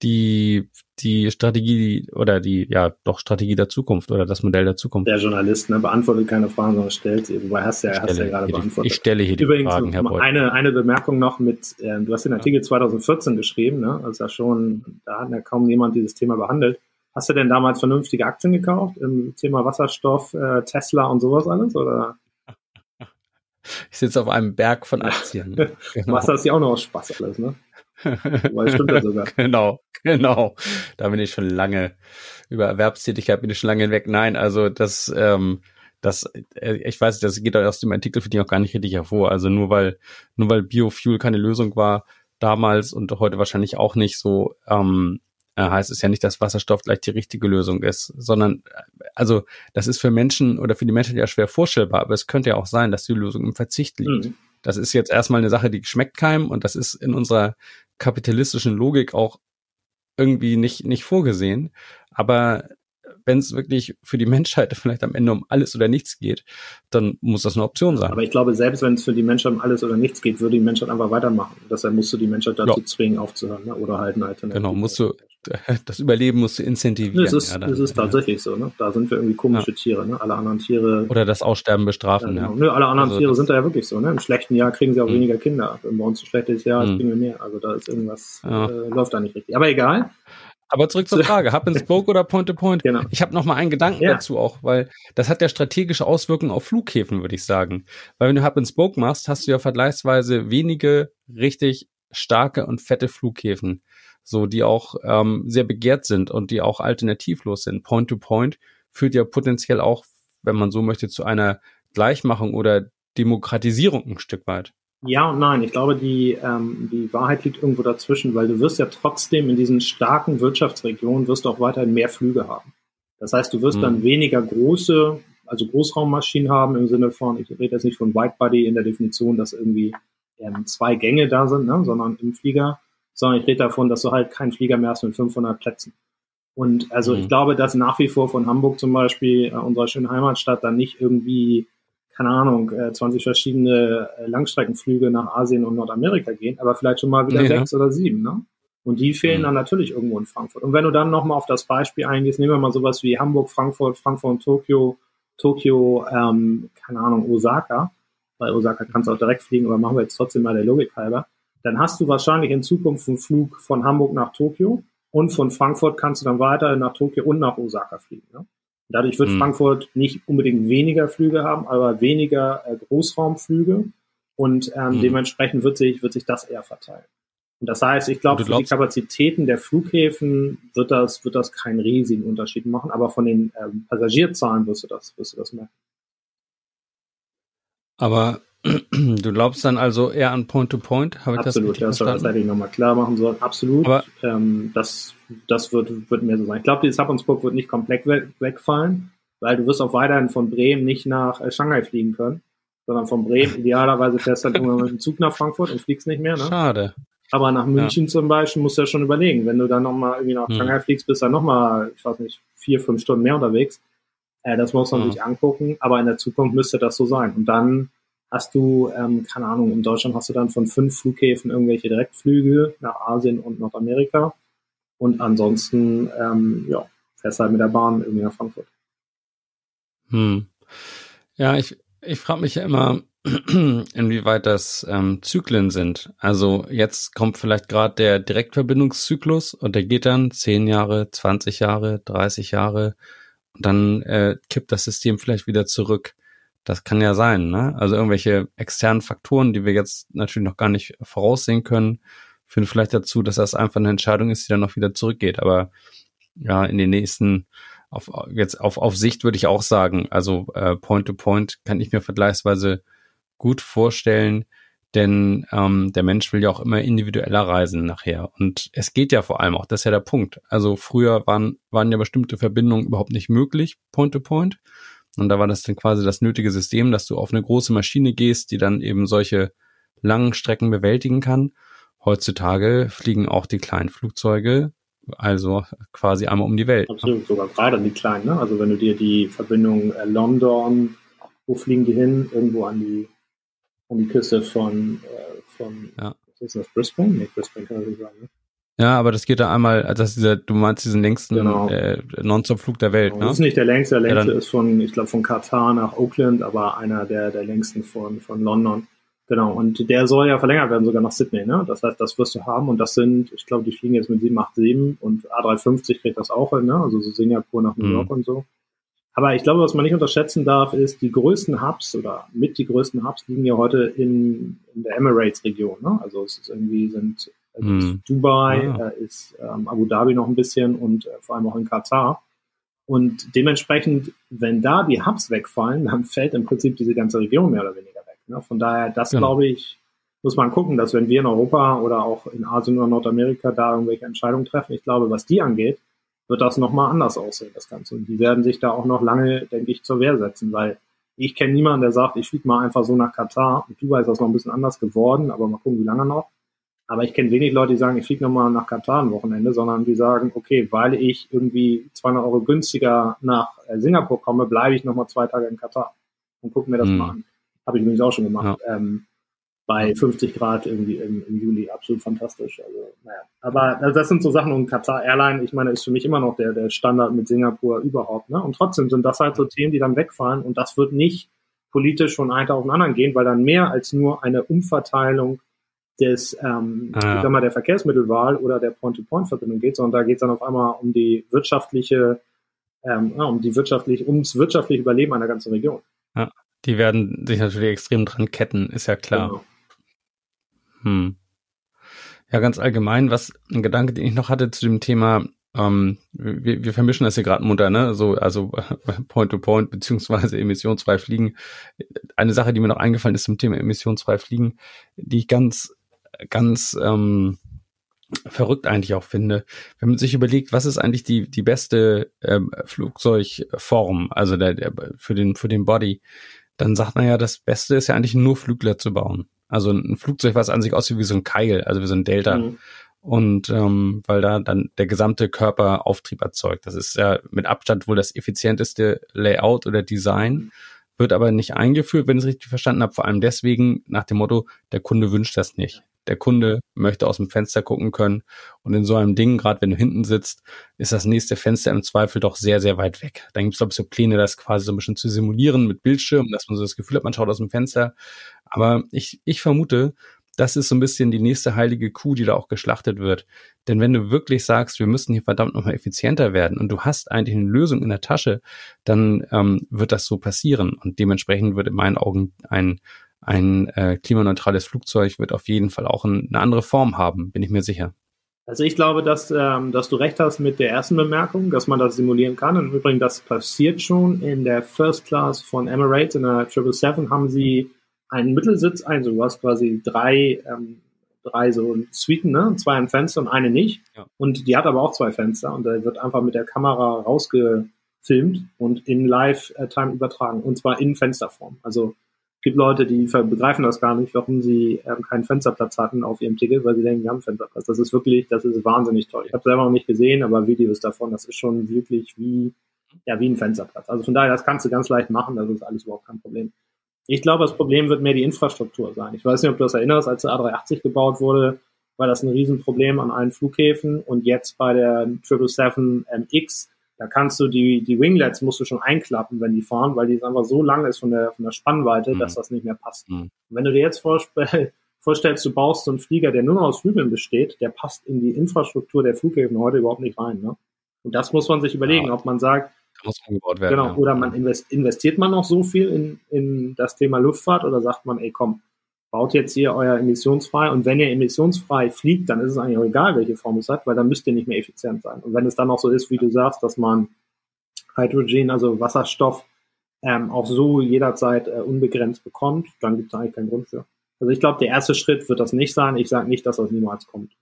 die, die Strategie oder die, ja, doch Strategie der Zukunft oder das Modell der Zukunft. Der Journalist ne, beantwortet keine Fragen, sondern stellt sie. Wobei hast du ja, hast ja gerade beantwortet. Ich stelle hier die Übrigens, Fragen, Herr Beuth. Eine, eine Bemerkung noch mit, äh, du hast den Artikel 2014 geschrieben, ne? Also schon, da hat ja kaum jemand dieses Thema behandelt. Hast du denn damals vernünftige Aktien gekauft im Thema Wasserstoff, äh, Tesla und sowas alles? Oder? Ich sitze auf einem Berg von Aktien. [laughs] genau. Machst das ja auch noch aus Spaß alles, ne? Weil stimmt ja sogar. [laughs] genau, genau. Da bin ich schon lange, über Erwerbstätigkeit bin ich schon lange hinweg. Nein, also das, ähm, das, äh, ich weiß, das geht aus dem Artikel für die auch gar nicht richtig hervor. Also nur weil, nur weil Biofuel keine Lösung war damals und heute wahrscheinlich auch nicht so, ähm, äh, heißt es ja nicht, dass Wasserstoff gleich die richtige Lösung ist, sondern also das ist für Menschen oder für die Menschen ja schwer vorstellbar, aber es könnte ja auch sein, dass die Lösung im Verzicht liegt. Mhm. Das ist jetzt erstmal eine Sache, die schmeckt keinem und das ist in unserer kapitalistischen Logik auch irgendwie nicht, nicht vorgesehen. Aber wenn es wirklich für die Menschheit [laughs] vielleicht am Ende um alles oder nichts geht, dann muss das eine Option sein. Aber ich glaube, selbst wenn es für die Menschheit um alles oder nichts geht, würde die Menschheit einfach weitermachen. Deshalb musst du die Menschheit dazu ja. zwingen, aufzuhören ne? oder halt eine Alternative. Genau, musst du, [laughs] das Überleben musst du incentivieren. Das ist, ja, das ist tatsächlich so. Ne? Da sind wir irgendwie komische ja. Tiere. Ne? Alle anderen Tiere. Oder das Aussterben bestrafen. Ja, genau. Nö, alle anderen also, Tiere sind da ja wirklich so. Ne? Im schlechten Jahr kriegen sie auch mh. weniger Kinder. Wenn bei uns ein schlechtes Jahr mhm. kriegen wir mehr. Also da ist irgendwas, äh, läuft da nicht richtig. Aber egal. Aber zurück zur Frage, Hub and Spoke oder Point to Point? Genau. Ich habe noch mal einen Gedanken ja. dazu auch, weil das hat ja strategische Auswirkungen auf Flughäfen, würde ich sagen. Weil wenn du Hub and Spoke machst, hast du ja vergleichsweise wenige richtig starke und fette Flughäfen, so die auch ähm, sehr begehrt sind und die auch alternativlos sind. Point to Point führt ja potenziell auch, wenn man so möchte, zu einer Gleichmachung oder Demokratisierung ein Stück weit. Ja und nein. Ich glaube, die, ähm, die Wahrheit liegt irgendwo dazwischen, weil du wirst ja trotzdem in diesen starken Wirtschaftsregionen wirst du auch weiterhin mehr Flüge haben. Das heißt, du wirst mhm. dann weniger große, also Großraummaschinen haben im Sinne von, ich rede jetzt nicht von Whitebody in der Definition, dass irgendwie ähm, zwei Gänge da sind, ne, sondern im Flieger, sondern ich rede davon, dass du halt keinen Flieger mehr hast mit 500 Plätzen. Und also mhm. ich glaube, dass nach wie vor von Hamburg zum Beispiel, äh, unserer schönen Heimatstadt, dann nicht irgendwie, keine Ahnung, äh, 20 verschiedene äh, Langstreckenflüge nach Asien und Nordamerika gehen, aber vielleicht schon mal wieder ja. sechs oder sieben, ne? Und die fehlen mhm. dann natürlich irgendwo in Frankfurt. Und wenn du dann nochmal auf das Beispiel eingehst, nehmen wir mal sowas wie Hamburg, Frankfurt, Frankfurt und Tokio, Tokio, ähm, keine Ahnung, Osaka, weil Osaka kannst du auch direkt fliegen, aber machen wir jetzt trotzdem mal der Logik halber, dann hast du wahrscheinlich in Zukunft einen Flug von Hamburg nach Tokio und von Frankfurt kannst du dann weiter nach Tokio und nach Osaka fliegen. Ne? Dadurch wird mhm. Frankfurt nicht unbedingt weniger Flüge haben, aber weniger äh, Großraumflüge und ähm, mhm. dementsprechend wird sich, wird sich das eher verteilen. Und das heißt, ich glaube, für die Kapazitäten der Flughäfen wird das, wird das keinen riesigen Unterschied machen, aber von den ähm, Passagierzahlen wirst du das, wirst du das merken. Aber du glaubst dann also eher an Point-to-Point? -Point? Absolut, das, das, das hätte ich nochmal klar machen sollen. Absolut. Aber ähm, das, das wird, wird mir so sein. Ich glaube, dieses Hub und Spoke wird nicht komplett wegfallen, weil du wirst auch weiterhin von Bremen nicht nach äh, Shanghai fliegen können, sondern von Bremen idealerweise fährst du halt irgendwann mit dem Zug nach Frankfurt und fliegst nicht mehr. Ne? Schade. Aber nach München ja. zum Beispiel musst du ja schon überlegen, wenn du dann nochmal irgendwie nach hm. Shanghai hm. fliegst, bist du dann nochmal, ich weiß nicht, vier, fünf Stunden mehr unterwegs. Äh, das muss man hm. sich angucken, aber in der Zukunft müsste das so sein. Und dann hast du, ähm, keine Ahnung, in Deutschland hast du dann von fünf Flughäfen irgendwelche Direktflüge nach Asien und Nordamerika. Und ansonsten, ähm, ja, fährst halt mit der Bahn irgendwie nach Frankfurt. Hm. Ja, ich, ich frage mich ja immer, [clears throat] inwieweit das ähm, Zyklen sind. Also jetzt kommt vielleicht gerade der Direktverbindungszyklus und der geht dann 10 Jahre, 20 Jahre, 30 Jahre und dann äh, kippt das System vielleicht wieder zurück. Das kann ja sein, ne? Also irgendwelche externen Faktoren, die wir jetzt natürlich noch gar nicht voraussehen können, führen vielleicht dazu, dass das einfach eine Entscheidung ist, die dann noch wieder zurückgeht. Aber ja, in den nächsten auf jetzt auf auf Sicht würde ich auch sagen, also äh, Point to Point kann ich mir vergleichsweise gut vorstellen, denn ähm, der Mensch will ja auch immer individueller reisen nachher. Und es geht ja vor allem auch, das ist ja der Punkt. Also früher waren, waren ja bestimmte Verbindungen überhaupt nicht möglich, Point-to-Point. -point. Und da war das dann quasi das nötige System, dass du auf eine große Maschine gehst, die dann eben solche langen Strecken bewältigen kann. Heutzutage fliegen auch die kleinen Flugzeuge, also quasi einmal um die Welt. Absolut, sogar gerade die kleinen. Ne? Also wenn du dir die Verbindung äh, London, wo fliegen die hin? Irgendwo an die an die Küste von, äh, von ja. was ist das, Brisbane? Nee, Brisbane kann ich sagen. Ne? Ja, aber das geht da einmal, also dieser, du meinst diesen längsten genau. äh, Non-Stop-Flug der Welt, genau, ne? Das ist nicht der längste, der längste ja, ist von, ich glaube, von Katar nach Oakland, aber einer der, der längsten von, von London. Genau, und der soll ja verlängert werden, sogar nach Sydney, ne? Das heißt, das wirst du haben und das sind, ich glaube, die fliegen jetzt mit 787 und A350 kriegt das auch hin, ne? Also so Singapur nach New mhm. York mhm. und so. Aber ich glaube, was man nicht unterschätzen darf, ist, die größten Hubs oder mit die größten Hubs liegen ja heute in, in der Emirates-Region. Ne? Also es ist irgendwie sind also hm. Dubai, ah. äh, ist ähm, Abu Dhabi noch ein bisschen und äh, vor allem auch in Katar. Und dementsprechend, wenn da die Hubs wegfallen, dann fällt im Prinzip diese ganze Region mehr oder weniger weg. Ne? Von daher, das genau. glaube ich, muss man gucken, dass wenn wir in Europa oder auch in Asien oder Nordamerika da irgendwelche Entscheidungen treffen, ich glaube, was die angeht, wird das nochmal anders aussehen, das Ganze. Und die werden sich da auch noch lange, denke ich, zur Wehr setzen, weil ich kenne niemanden, der sagt, ich fliege mal einfach so nach Katar. Und Dubai ist das noch ein bisschen anders geworden, aber mal gucken, wie lange noch. Aber ich kenne wenig Leute, die sagen, ich fliege nochmal nach Katar ein Wochenende, sondern die sagen, okay, weil ich irgendwie 200 Euro günstiger nach äh, Singapur komme, bleibe ich nochmal zwei Tage in Katar und gucke mir das hm. mal an. Habe ich übrigens auch schon gemacht. Ja. Ähm, bei 50 Grad irgendwie im, im Juli absolut fantastisch. Also, naja. Aber also das sind so Sachen und Qatar Airline, ich meine, ist für mich immer noch der, der Standard mit Singapur überhaupt. Ne? Und trotzdem sind das halt so Themen, die dann wegfallen und das wird nicht politisch von einem Tag auf den anderen gehen, weil dann mehr als nur eine Umverteilung des, ähm, ah, sag mal, der Verkehrsmittelwahl oder der Point-to-Point-Verbindung geht, sondern da geht es dann auf einmal um die wirtschaftliche, ähm, ja, um die wirtschaftliche, ums wirtschaftliche Überleben einer ganzen Region. Ja, die werden sich natürlich extrem dran ketten, ist ja klar. Genau. Hm. Ja, ganz allgemein, was ein Gedanke, den ich noch hatte zu dem Thema, ähm, wir, wir vermischen das hier gerade munter, ne? So, also [laughs] Point-to-Point -point, beziehungsweise emissionsfrei fliegen. Eine Sache, die mir noch eingefallen ist zum Thema emissionsfrei fliegen, die ich ganz, ganz ähm, verrückt eigentlich auch finde, wenn man sich überlegt, was ist eigentlich die die beste ähm, Flugzeugform, also der, der für den für den Body, dann sagt man ja, das Beste ist ja eigentlich nur Flügler zu bauen. Also ein Flugzeug, was an sich aussieht wie so ein Keil, also wie so ein Delta. Mhm. und ähm, weil da dann der gesamte Körper Auftrieb erzeugt. Das ist ja mit Abstand wohl das effizienteste Layout oder Design, wird aber nicht eingeführt, wenn ich es richtig verstanden habe, vor allem deswegen nach dem Motto, der Kunde wünscht das nicht. Der Kunde möchte aus dem Fenster gucken können und in so einem Ding, gerade wenn du hinten sitzt, ist das nächste Fenster im Zweifel doch sehr, sehr weit weg. Dann gibt es, glaube ich, so Pläne, das quasi so ein bisschen zu simulieren mit Bildschirm, dass man so das Gefühl hat, man schaut aus dem Fenster. Aber ich, ich vermute, das ist so ein bisschen die nächste heilige Kuh, die da auch geschlachtet wird. Denn wenn du wirklich sagst, wir müssen hier verdammt nochmal effizienter werden und du hast eigentlich eine Lösung in der Tasche, dann ähm, wird das so passieren. Und dementsprechend wird in meinen Augen ein, ein äh, klimaneutrales Flugzeug wird auf jeden Fall auch ein, eine andere Form haben, bin ich mir sicher. Also ich glaube, dass, ähm, dass du recht hast mit der ersten Bemerkung, dass man das simulieren kann. Und übrigens, das passiert schon in der First Class von Emirates, in der 777 haben sie einen Mittelsitz ein. Also du hast quasi drei, ähm, drei so Suiten, ne? zwei ein Fenster und eine nicht. Ja. Und die hat aber auch zwei Fenster und da wird einfach mit der Kamera rausgefilmt und in Live-Time übertragen und zwar in Fensterform. Also gibt Leute, die begreifen das gar nicht, warum sie ähm, keinen Fensterplatz hatten auf ihrem Ticket, weil sie denken, wir haben Fensterplatz. Das ist wirklich, das ist wahnsinnig toll. Ich habe selber noch nicht gesehen, aber Videos davon, das ist schon wirklich wie, ja, wie ein Fensterplatz. Also von daher, das kannst du ganz leicht machen, das ist alles überhaupt kein Problem. Ich glaube, das Problem wird mehr die Infrastruktur sein. Ich weiß nicht, ob du das erinnerst, als der A380 gebaut wurde, war das ein Riesenproblem an allen Flughäfen und jetzt bei der 777MX, da kannst du die, die Winglets musst du schon einklappen, wenn die fahren, weil die einfach so lang ist von der, von der Spannweite, mhm. dass das nicht mehr passt. Mhm. wenn du dir jetzt vorstellst, du baust so einen Flieger, der nur noch aus Flügeln besteht, der passt in die Infrastruktur der Flughäfen heute überhaupt nicht rein. Ne? Und das muss man sich überlegen, ja. ob man sagt, muss umgebaut werden. Genau, ja. oder man investiert man noch so viel in, in das Thema Luftfahrt oder sagt man, ey komm, baut jetzt hier euer emissionsfrei und wenn ihr emissionsfrei fliegt, dann ist es eigentlich auch egal, welche Form es hat, weil dann müsst ihr nicht mehr effizient sein. Und wenn es dann auch so ist, wie du sagst, dass man Hydrogen, also Wasserstoff, ähm, auch so jederzeit äh, unbegrenzt bekommt, dann gibt es eigentlich keinen Grund für. Also ich glaube, der erste Schritt wird das nicht sein. Ich sage nicht, dass das niemals kommt.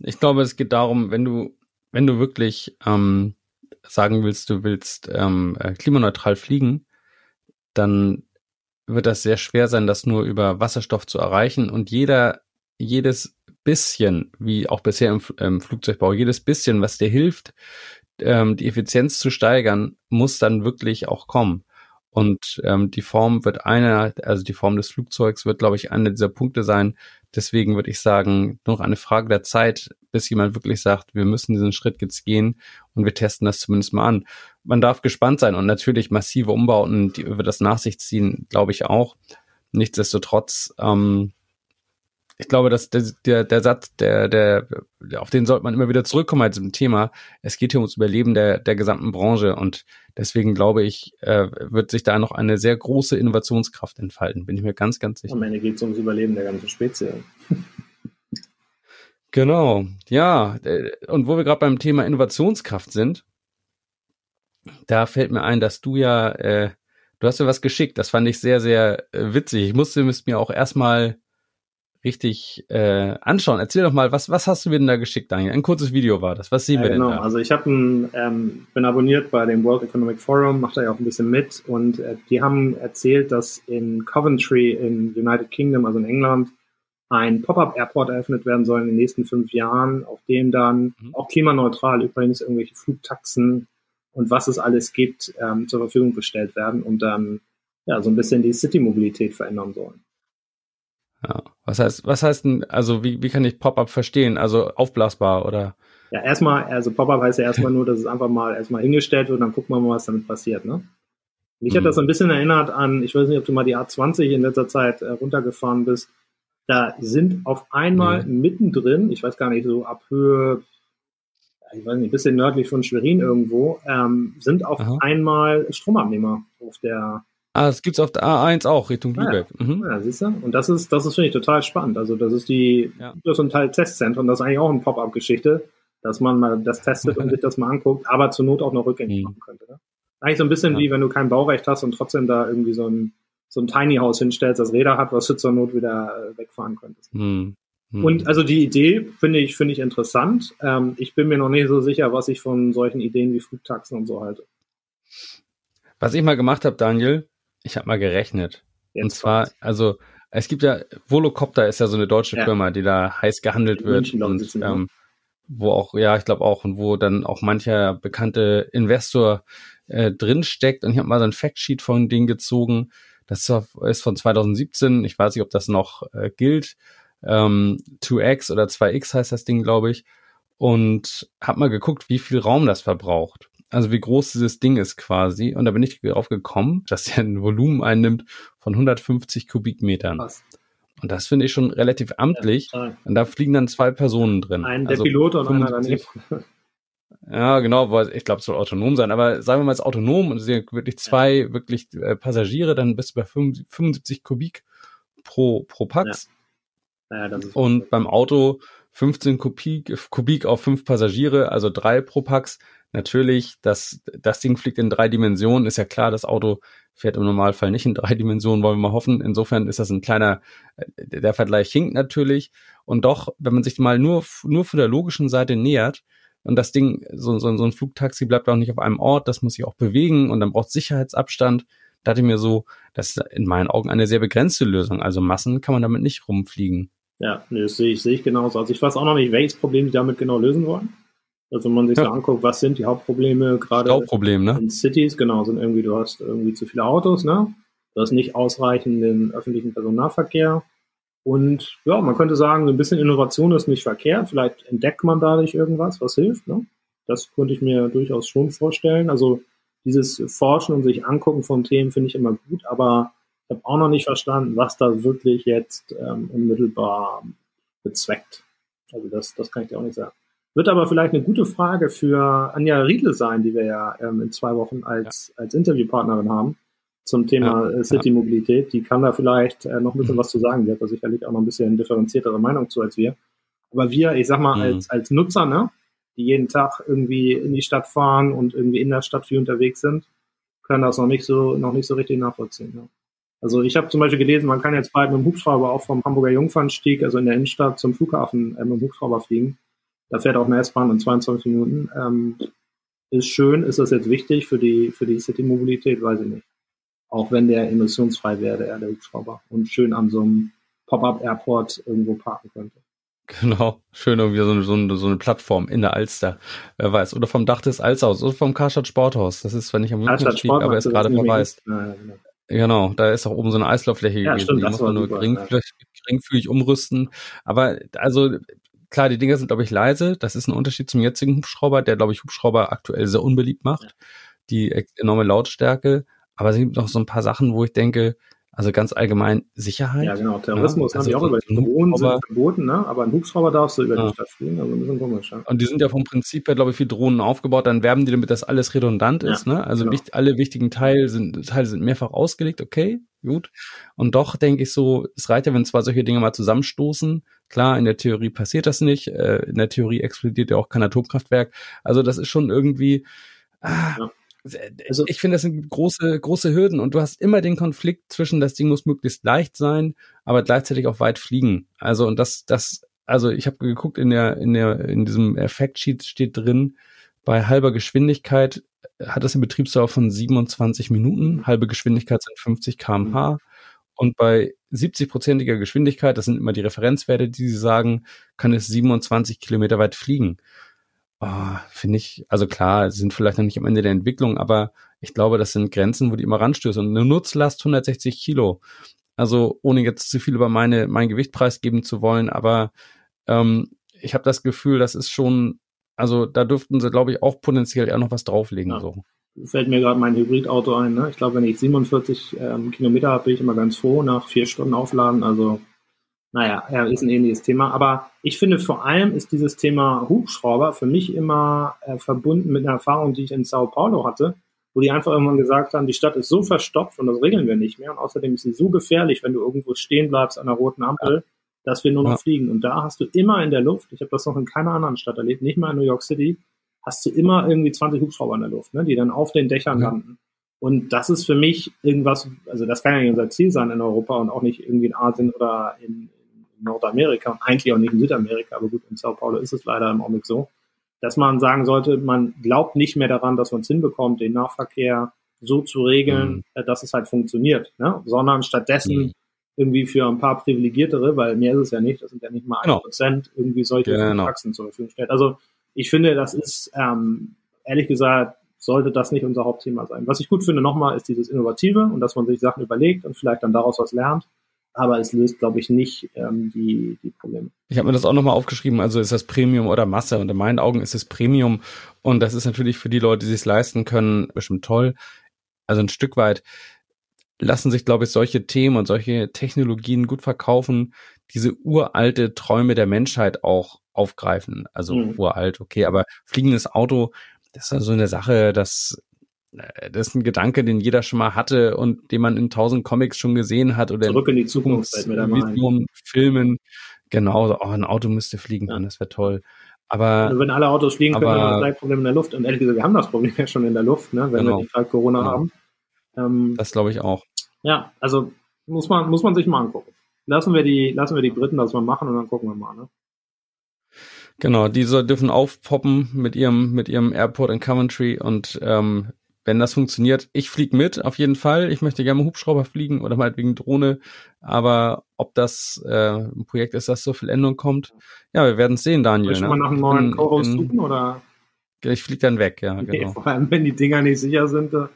Ich glaube, es geht darum, wenn du, wenn du wirklich ähm, sagen willst, du willst ähm, äh, klimaneutral fliegen, dann wird das sehr schwer sein, das nur über Wasserstoff zu erreichen. Und jeder, jedes bisschen, wie auch bisher im, im Flugzeugbau, jedes bisschen, was dir hilft, ähm, die Effizienz zu steigern, muss dann wirklich auch kommen. Und ähm, die Form wird einer, also die Form des Flugzeugs wird, glaube ich, einer dieser Punkte sein. Deswegen würde ich sagen, noch eine Frage der Zeit, bis jemand wirklich sagt, wir müssen diesen Schritt jetzt gehen und wir testen das zumindest mal an. Man darf gespannt sein und natürlich massive Umbauten, die über das nach sich ziehen, glaube ich auch. Nichtsdestotrotz ähm, ich glaube, dass der, der, der Satz, der, der, auf den sollte man immer wieder zurückkommen bei diesem Thema. Es geht hier ums Überleben der, der gesamten Branche und deswegen glaube ich, äh, wird sich da noch eine sehr große Innovationskraft entfalten, bin ich mir ganz, ganz sicher. Am Ende geht es ums Überleben der ganzen Spezies. [laughs] genau, ja. Äh, und wo wir gerade beim Thema Innovationskraft sind, da fällt mir ein, dass du ja, äh, du hast mir was geschickt, das fand ich sehr, sehr äh, witzig. Ich musste es mir auch erstmal richtig äh, anschauen. Erzähl doch mal, was, was hast du mir denn da geschickt, Daniel? Ein kurzes Video war das. Was sehen ja, wir genau. denn da? Also ich habe ähm, bin abonniert bei dem World Economic Forum, mache da ja auch ein bisschen mit und äh, die haben erzählt, dass in Coventry in United Kingdom, also in England, ein Pop-up-Airport eröffnet werden soll in den nächsten fünf Jahren, auf dem dann mhm. auch klimaneutral übrigens irgendwelche Flugtaxen und was es alles gibt, ähm, zur Verfügung gestellt werden und dann ja so ein bisschen die City-Mobilität verändern sollen. Ja. Was heißt, was heißt denn, also wie, wie kann ich Pop-up verstehen? Also aufblasbar oder? Ja, erstmal, also Pop-up heißt ja erstmal nur, dass es einfach mal erstmal hingestellt wird und dann gucken wir mal, was damit passiert, ne? Mich mhm. hat das ein bisschen erinnert an, ich weiß nicht, ob du mal die A20 in letzter Zeit äh, runtergefahren bist. Da sind auf einmal mhm. mittendrin, ich weiß gar nicht, so ab Höhe, ich weiß nicht, ein bisschen nördlich von Schwerin irgendwo, ähm, sind auf Aha. einmal Stromabnehmer auf der Ah, das gibt's auf der A1 auch Richtung Lübeck. Ja, mhm. ja siehst du? Und das ist, das ist finde ich total spannend. Also das ist die, ja. das ist ein Teil Testzentrum. Das ist eigentlich auch eine Pop-up-Geschichte, dass man mal das testet und sich das mal anguckt, aber zur Not auch noch rückgängig mhm. machen könnte. Ne? Eigentlich so ein bisschen ja. wie wenn du kein Baurecht hast und trotzdem da irgendwie so ein so ein Tiny House hinstellst, das Räder hat, was du zur Not wieder äh, wegfahren könntest. Mhm. mhm. Und also die Idee finde ich, finde ich interessant. Ähm, ich bin mir noch nicht so sicher, was ich von solchen Ideen wie Flugtaxen und so halte. Was ich mal gemacht habe, Daniel, ich habe mal gerechnet. Jetzt und zwar, also Es gibt ja, Volocopter ist ja so eine deutsche ja. Firma, die da heiß gehandelt wird und ähm, wo auch, ja, ich glaube auch, und wo dann auch mancher bekannte Investor äh, drinsteckt. Und ich habe mal so ein Factsheet von denen gezogen. Das ist von 2017. Ich weiß nicht, ob das noch äh, gilt. Ähm, 2X oder 2X heißt das Ding, glaube ich. Und habe mal geguckt, wie viel Raum das verbraucht. Also wie groß dieses Ding ist quasi. Und da bin ich darauf gekommen, dass der ein Volumen einnimmt von 150 Kubikmetern. Was? Und das finde ich schon relativ amtlich. Ja, und da fliegen dann zwei Personen drin. Ein also der Pilot und 55, einer daneben. Ja, genau, weil ich glaube, es soll autonom sein, aber sagen wir mal, es ist autonom und es sind wirklich zwei ja. wirklich äh, Passagiere, dann bist du bei 75 Kubik pro, pro Pax. Ja. Ja, und beim Auto 15 Kubik, Kubik auf fünf Passagiere, also drei pro Pax. Natürlich, das, das Ding fliegt in drei Dimensionen, ist ja klar, das Auto fährt im Normalfall nicht in drei [laughs] Dimensionen, wollen wir mal hoffen. Insofern ist das ein kleiner, äh, der Vergleich hinkt natürlich. Und doch, wenn man sich mal nur, nur von der logischen Seite nähert, und das Ding, so, so, so ein Flugtaxi bleibt auch nicht auf einem Ort, das muss sich auch bewegen und dann braucht Sicherheitsabstand. Da hatte ich mir so, das ist in meinen Augen eine sehr begrenzte Lösung. Also Massen kann man damit nicht rumfliegen. Ja, das sehe ich, sehe ich genauso. Also ich weiß auch noch nicht, welches Problem die damit genau lösen wollen. Also wenn man sich ja. so anguckt, was sind die Hauptprobleme gerade Stauproblem, ne? in Cities, genau, sind irgendwie, du hast irgendwie zu viele Autos, ne? Du hast nicht ausreichenden öffentlichen Personennahverkehr. Und ja, man könnte sagen, ein bisschen Innovation ist nicht verkehrt. Vielleicht entdeckt man dadurch irgendwas, was hilft. Ne? Das könnte ich mir durchaus schon vorstellen. Also dieses Forschen und sich angucken von Themen finde ich immer gut, aber ich habe auch noch nicht verstanden, was da wirklich jetzt ähm, unmittelbar bezweckt. Also das, das kann ich dir auch nicht sagen. Wird aber vielleicht eine gute Frage für Anja Riedle sein, die wir ja ähm, in zwei Wochen als, ja. als Interviewpartnerin haben zum Thema ja, äh, City-Mobilität. Die kann da vielleicht äh, noch ein bisschen mhm. was zu sagen. Die hat da sicherlich auch noch ein bisschen differenziertere Meinung zu als wir. Aber wir, ich sag mal, mhm. als, als Nutzer, ne, die jeden Tag irgendwie in die Stadt fahren und irgendwie in der Stadt viel unterwegs sind, können das noch nicht so, noch nicht so richtig nachvollziehen. Ne? Also ich habe zum Beispiel gelesen, man kann jetzt bald mit dem Hubschrauber auch vom Hamburger Jungfernstieg, also in der Innenstadt zum Flughafen äh, mit dem Hubschrauber fliegen. Da fährt auch eine S-Bahn in 22 Minuten. Ähm, ist schön, ist das jetzt wichtig für die, für die City-Mobilität, weiß ich nicht auch wenn der emissionsfrei wäre, der Hubschrauber und schön an so einem Pop-up-Airport irgendwo parken könnte. Genau, schön irgendwie so eine, so, eine, so eine Plattform in der Alster, wer weiß. Oder vom Dach des Alsthaus oder vom Karstadt Sporthaus. Das ist zwar nicht am Münchensstieg, aber ist gerade verweist. Ja, genau. genau. da ist auch oben so eine Eislauffläche ja, gewesen. Stimmt, die muss man nur geringfügig, ja. geringfügig umrüsten. Aber also klar, die Dinger sind, glaube ich, leise. Das ist ein Unterschied zum jetzigen Hubschrauber, der, glaube ich, Hubschrauber aktuell sehr unbeliebt macht. Die enorme Lautstärke. Aber es gibt noch so ein paar Sachen, wo ich denke, also ganz allgemein Sicherheit. Ja, genau. Terrorismus ja, also haben die auch über die Drohnen sind verboten, ne? aber ein Hubschrauber darfst du über ja. die Stadt fliegen, also ein bisschen komisch. Ja. Und die sind ja vom Prinzip her, glaube ich, für Drohnen aufgebaut, dann werben die damit, dass alles redundant ist. Ja, ne? Also genau. wichtig, alle wichtigen Teile sind, Teile sind mehrfach ausgelegt, okay, gut. Und doch denke ich so, es reicht ja, wenn zwei solche Dinge mal zusammenstoßen. Klar, in der Theorie passiert das nicht. Äh, in der Theorie explodiert ja auch kein Atomkraftwerk. Also das ist schon irgendwie... Ah, ja also, ich finde, das sind große, große Hürden und du hast immer den Konflikt zwischen, das Ding muss möglichst leicht sein, aber gleichzeitig auch weit fliegen. Also, und das, das, also ich habe geguckt, in der, in der, in diesem Effektsheet steht drin, bei halber Geschwindigkeit hat es eine Betriebsdauer von 27 Minuten, halbe Geschwindigkeit sind 50 kmh. Und bei 70-prozentiger Geschwindigkeit, das sind immer die Referenzwerte, die sie sagen, kann es 27 Kilometer weit fliegen oh, finde ich, also klar, sind vielleicht noch nicht am Ende der Entwicklung, aber ich glaube, das sind Grenzen, wo die immer ranstößen. Und eine Nutzlast 160 Kilo. Also ohne jetzt zu viel über meine, mein Gewicht preisgeben zu wollen, aber ähm, ich habe das Gefühl, das ist schon, also da dürften sie, glaube ich, auch potenziell eher noch was drauflegen. Ja. So. Fällt mir gerade mein Hybridauto ein. Ne? Ich glaube, wenn ich 47 ähm, Kilometer habe, bin ich immer ganz froh nach vier Stunden Aufladen. Also naja, ja, ist ein ähnliches Thema. Aber ich finde vor allem ist dieses Thema Hubschrauber für mich immer äh, verbunden mit einer Erfahrung, die ich in Sao Paulo hatte, wo die einfach irgendwann gesagt haben, die Stadt ist so verstopft und das regeln wir nicht mehr. Und außerdem ist sie so gefährlich, wenn du irgendwo stehen bleibst an der roten Ampel, dass wir nur noch ja. fliegen. Und da hast du immer in der Luft, ich habe das noch in keiner anderen Stadt erlebt, nicht mal in New York City, hast du immer irgendwie 20 Hubschrauber in der Luft, ne, die dann auf den Dächern ja. landen. Und das ist für mich irgendwas, also das kann ja nicht unser Ziel sein in Europa und auch nicht irgendwie in Asien oder in, Nordamerika und eigentlich auch nicht in Südamerika, aber gut, in Sao Paulo ist es leider im Augenblick so, dass man sagen sollte, man glaubt nicht mehr daran, dass man es hinbekommt, den Nahverkehr so zu regeln, mhm. Äh, dass es halt funktioniert, ne? sondern stattdessen mhm. irgendwie für ein paar Privilegiertere, weil mehr ist es ja nicht, das sind ja nicht mal ein genau. Prozent, irgendwie solche genau. Praxen zur Verfügung stellt. Also ich finde, das ist, ähm, ehrlich gesagt, sollte das nicht unser Hauptthema sein. Was ich gut finde nochmal, ist dieses Innovative und dass man sich Sachen überlegt und vielleicht dann daraus was lernt. Aber es löst, glaube ich, nicht ähm, die, die Probleme. Ich habe mir das auch nochmal aufgeschrieben. Also ist das Premium oder Masse? Und in meinen Augen ist es Premium. Und das ist natürlich für die Leute, die sich leisten können, bestimmt toll. Also ein Stück weit lassen sich, glaube ich, solche Themen und solche Technologien gut verkaufen, diese uralte Träume der Menschheit auch aufgreifen. Also mhm. uralt, okay, aber fliegendes Auto, das ist so eine Sache, das, das ist ein Gedanke, den jeder schon mal hatte und den man in tausend Comics schon gesehen hat oder Zurück in die Zukunft, Visionen, Filmen. Genau, oh, ein Auto müsste fliegen können, ja. das wäre toll. Aber also wenn alle Autos fliegen können, haben wir das gleiche Problem in der Luft. Und ehrlich gesagt, wir haben das Problem ja schon in der Luft, ne, wenn genau. wir nicht Corona genau. haben. Ähm, das glaube ich auch. Ja, also muss man, muss man sich mal angucken. Lassen wir die, lassen wir die Briten das mal machen und dann gucken wir mal, ne? Genau, diese dürfen aufpoppen mit ihrem, mit ihrem Airport in Coventry und ähm, wenn das funktioniert, ich fliege mit, auf jeden Fall. Ich möchte gerne Hubschrauber fliegen oder meinetwegen Drohne. Aber ob das äh, ein Projekt ist, das so viel Änderung kommt, ja, wir werden es sehen, Daniel. Soll ich ne? mal nach einem neuen Co-Host suchen oder? Ich fliege dann weg, ja, genau. vor allem, wenn die Dinger nicht sicher sind. Da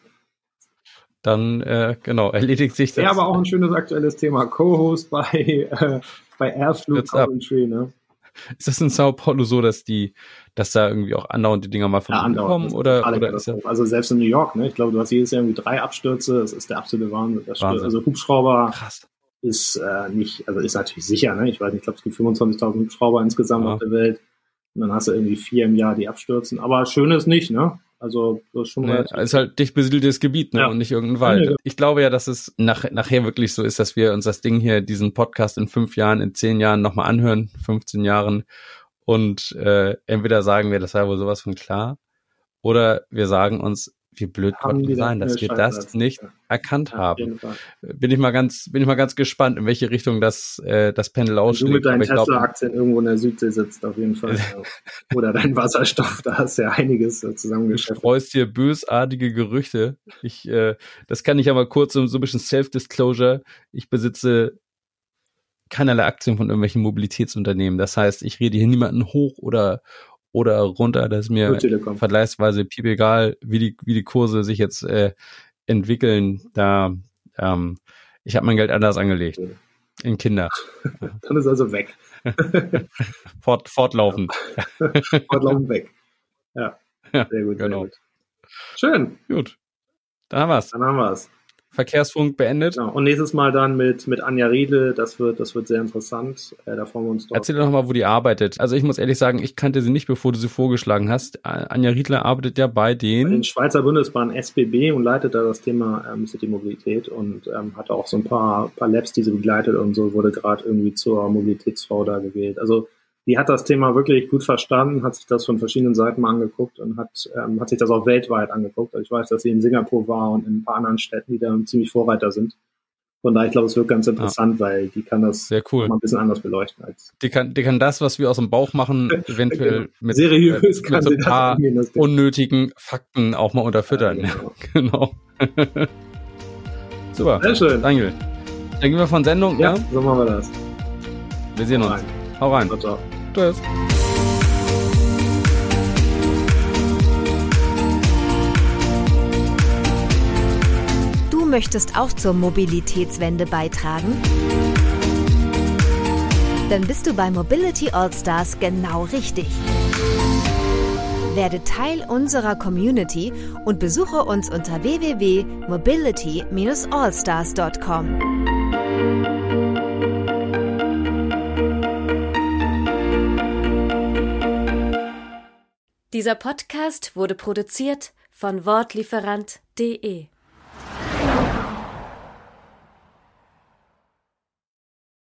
dann äh, genau erledigt sich das. Ja, aber auch ein schönes aktuelles Thema. Co-Host bei äh, bei Airflug Coventry, ne? [laughs] Ist das in Sao Paulo so, dass die, dass da irgendwie auch andauernd die Dinger mal von ja, kommen oder, oder ist das, also selbst in New York, ne? Ich glaube, du hast jedes Jahr irgendwie drei Abstürze. Das ist der absolute Wahnsinn. Wahnsinn. Also Hubschrauber Krass. ist äh, nicht, also ist natürlich sicher, ne? Ich weiß nicht, ich glaube, es gibt 25.000 Hubschrauber insgesamt ja. auf der Welt. Und dann hast du irgendwie vier im Jahr, die abstürzen. Aber schön ist nicht, ne? Also das ist schon nee, ist halt dicht besiedeltes Gebiet ne? Ja. und nicht irgendein Wald. Ja, ich glaube ja, dass es nach, nachher wirklich so ist, dass wir uns das Ding hier, diesen Podcast in fünf Jahren, in zehn Jahren nochmal anhören, 15 Jahren und äh, entweder sagen wir, das war wohl sowas von klar, oder wir sagen uns, wie blöd konnten wir sein, dass wir das nicht ja. erkannt haben. Bin ich mal ganz, bin ich mal ganz gespannt, in welche Richtung das, äh, das Pendel ausschlägt. Wenn du mit deinen Tesla-Aktien irgendwo in der Südsee sitzt, auf jeden Fall. [laughs] Oder dein Wasserstoff, da hast du ja einiges äh, zusammengeschafft. Du freust dir bösartige Gerüchte. Ich, äh, das kann ich aber kurz so, so ein bisschen Self-Disclosure. Ich besitze keinerlei Aktien von irgendwelchen Mobilitätsunternehmen. Das heißt, ich rede hier niemanden hoch oder oder runter. Das ist mir vergleichsweise piep egal, wie die, wie die Kurse sich jetzt äh, entwickeln. Da, ähm, ich habe mein Geld anders angelegt. In Kinder. [laughs] Dann ist also weg. [laughs] Fort, fortlaufend. fortlaufend weg. Ja. Sehr gut. Genau. Sehr gut. Schön. Gut. Dann haben wir's. Dann haben wir's. Verkehrsfunk beendet. Genau. Und nächstes Mal dann mit, mit Anja Riedle. Das wird, das wird sehr interessant. Äh, da freuen wir uns drauf. Erzähl doch mal, wo die arbeitet. Also ich muss ehrlich sagen, ich kannte sie nicht, bevor du sie vorgeschlagen hast. Anja Riedle arbeitet ja bei den... Bei den Schweizer Bundesbahn SBB und leitet da das Thema ähm, City-Mobilität und ähm, hat auch so ein paar, paar Labs, die sie begleitet und so, wurde gerade irgendwie zur Mobilitätsfrau da gewählt. Also die hat das Thema wirklich gut verstanden, hat sich das von verschiedenen Seiten mal angeguckt und hat, ähm, hat sich das auch weltweit angeguckt. Also ich weiß, dass sie in Singapur war und in ein paar anderen Städten, die da ziemlich Vorreiter sind. Von daher, ich glaube, es wird ganz interessant, ja. weil die kann das Sehr cool. mal ein bisschen anders beleuchten als. Die kann, die kann das, was wir aus dem Bauch machen, [laughs] eventuell genau. mit, Seriös äh, mit so ein paar unnötigen Fakten auch mal unterfüttern. Ja, [laughs] genau. genau. [laughs] Super. Sehr schön. Daniel. Dann gehen wir von Sendung. Ja, ja? so machen wir das. Wir sehen Hau uns. Rein. Hau rein. Ciao, ciao. Tschüss. Du möchtest auch zur Mobilitätswende beitragen? Dann bist du bei Mobility Allstars genau richtig. Werde Teil unserer Community und besuche uns unter www.mobility-allstars.com. Dieser Podcast wurde produziert von Wortlieferant.de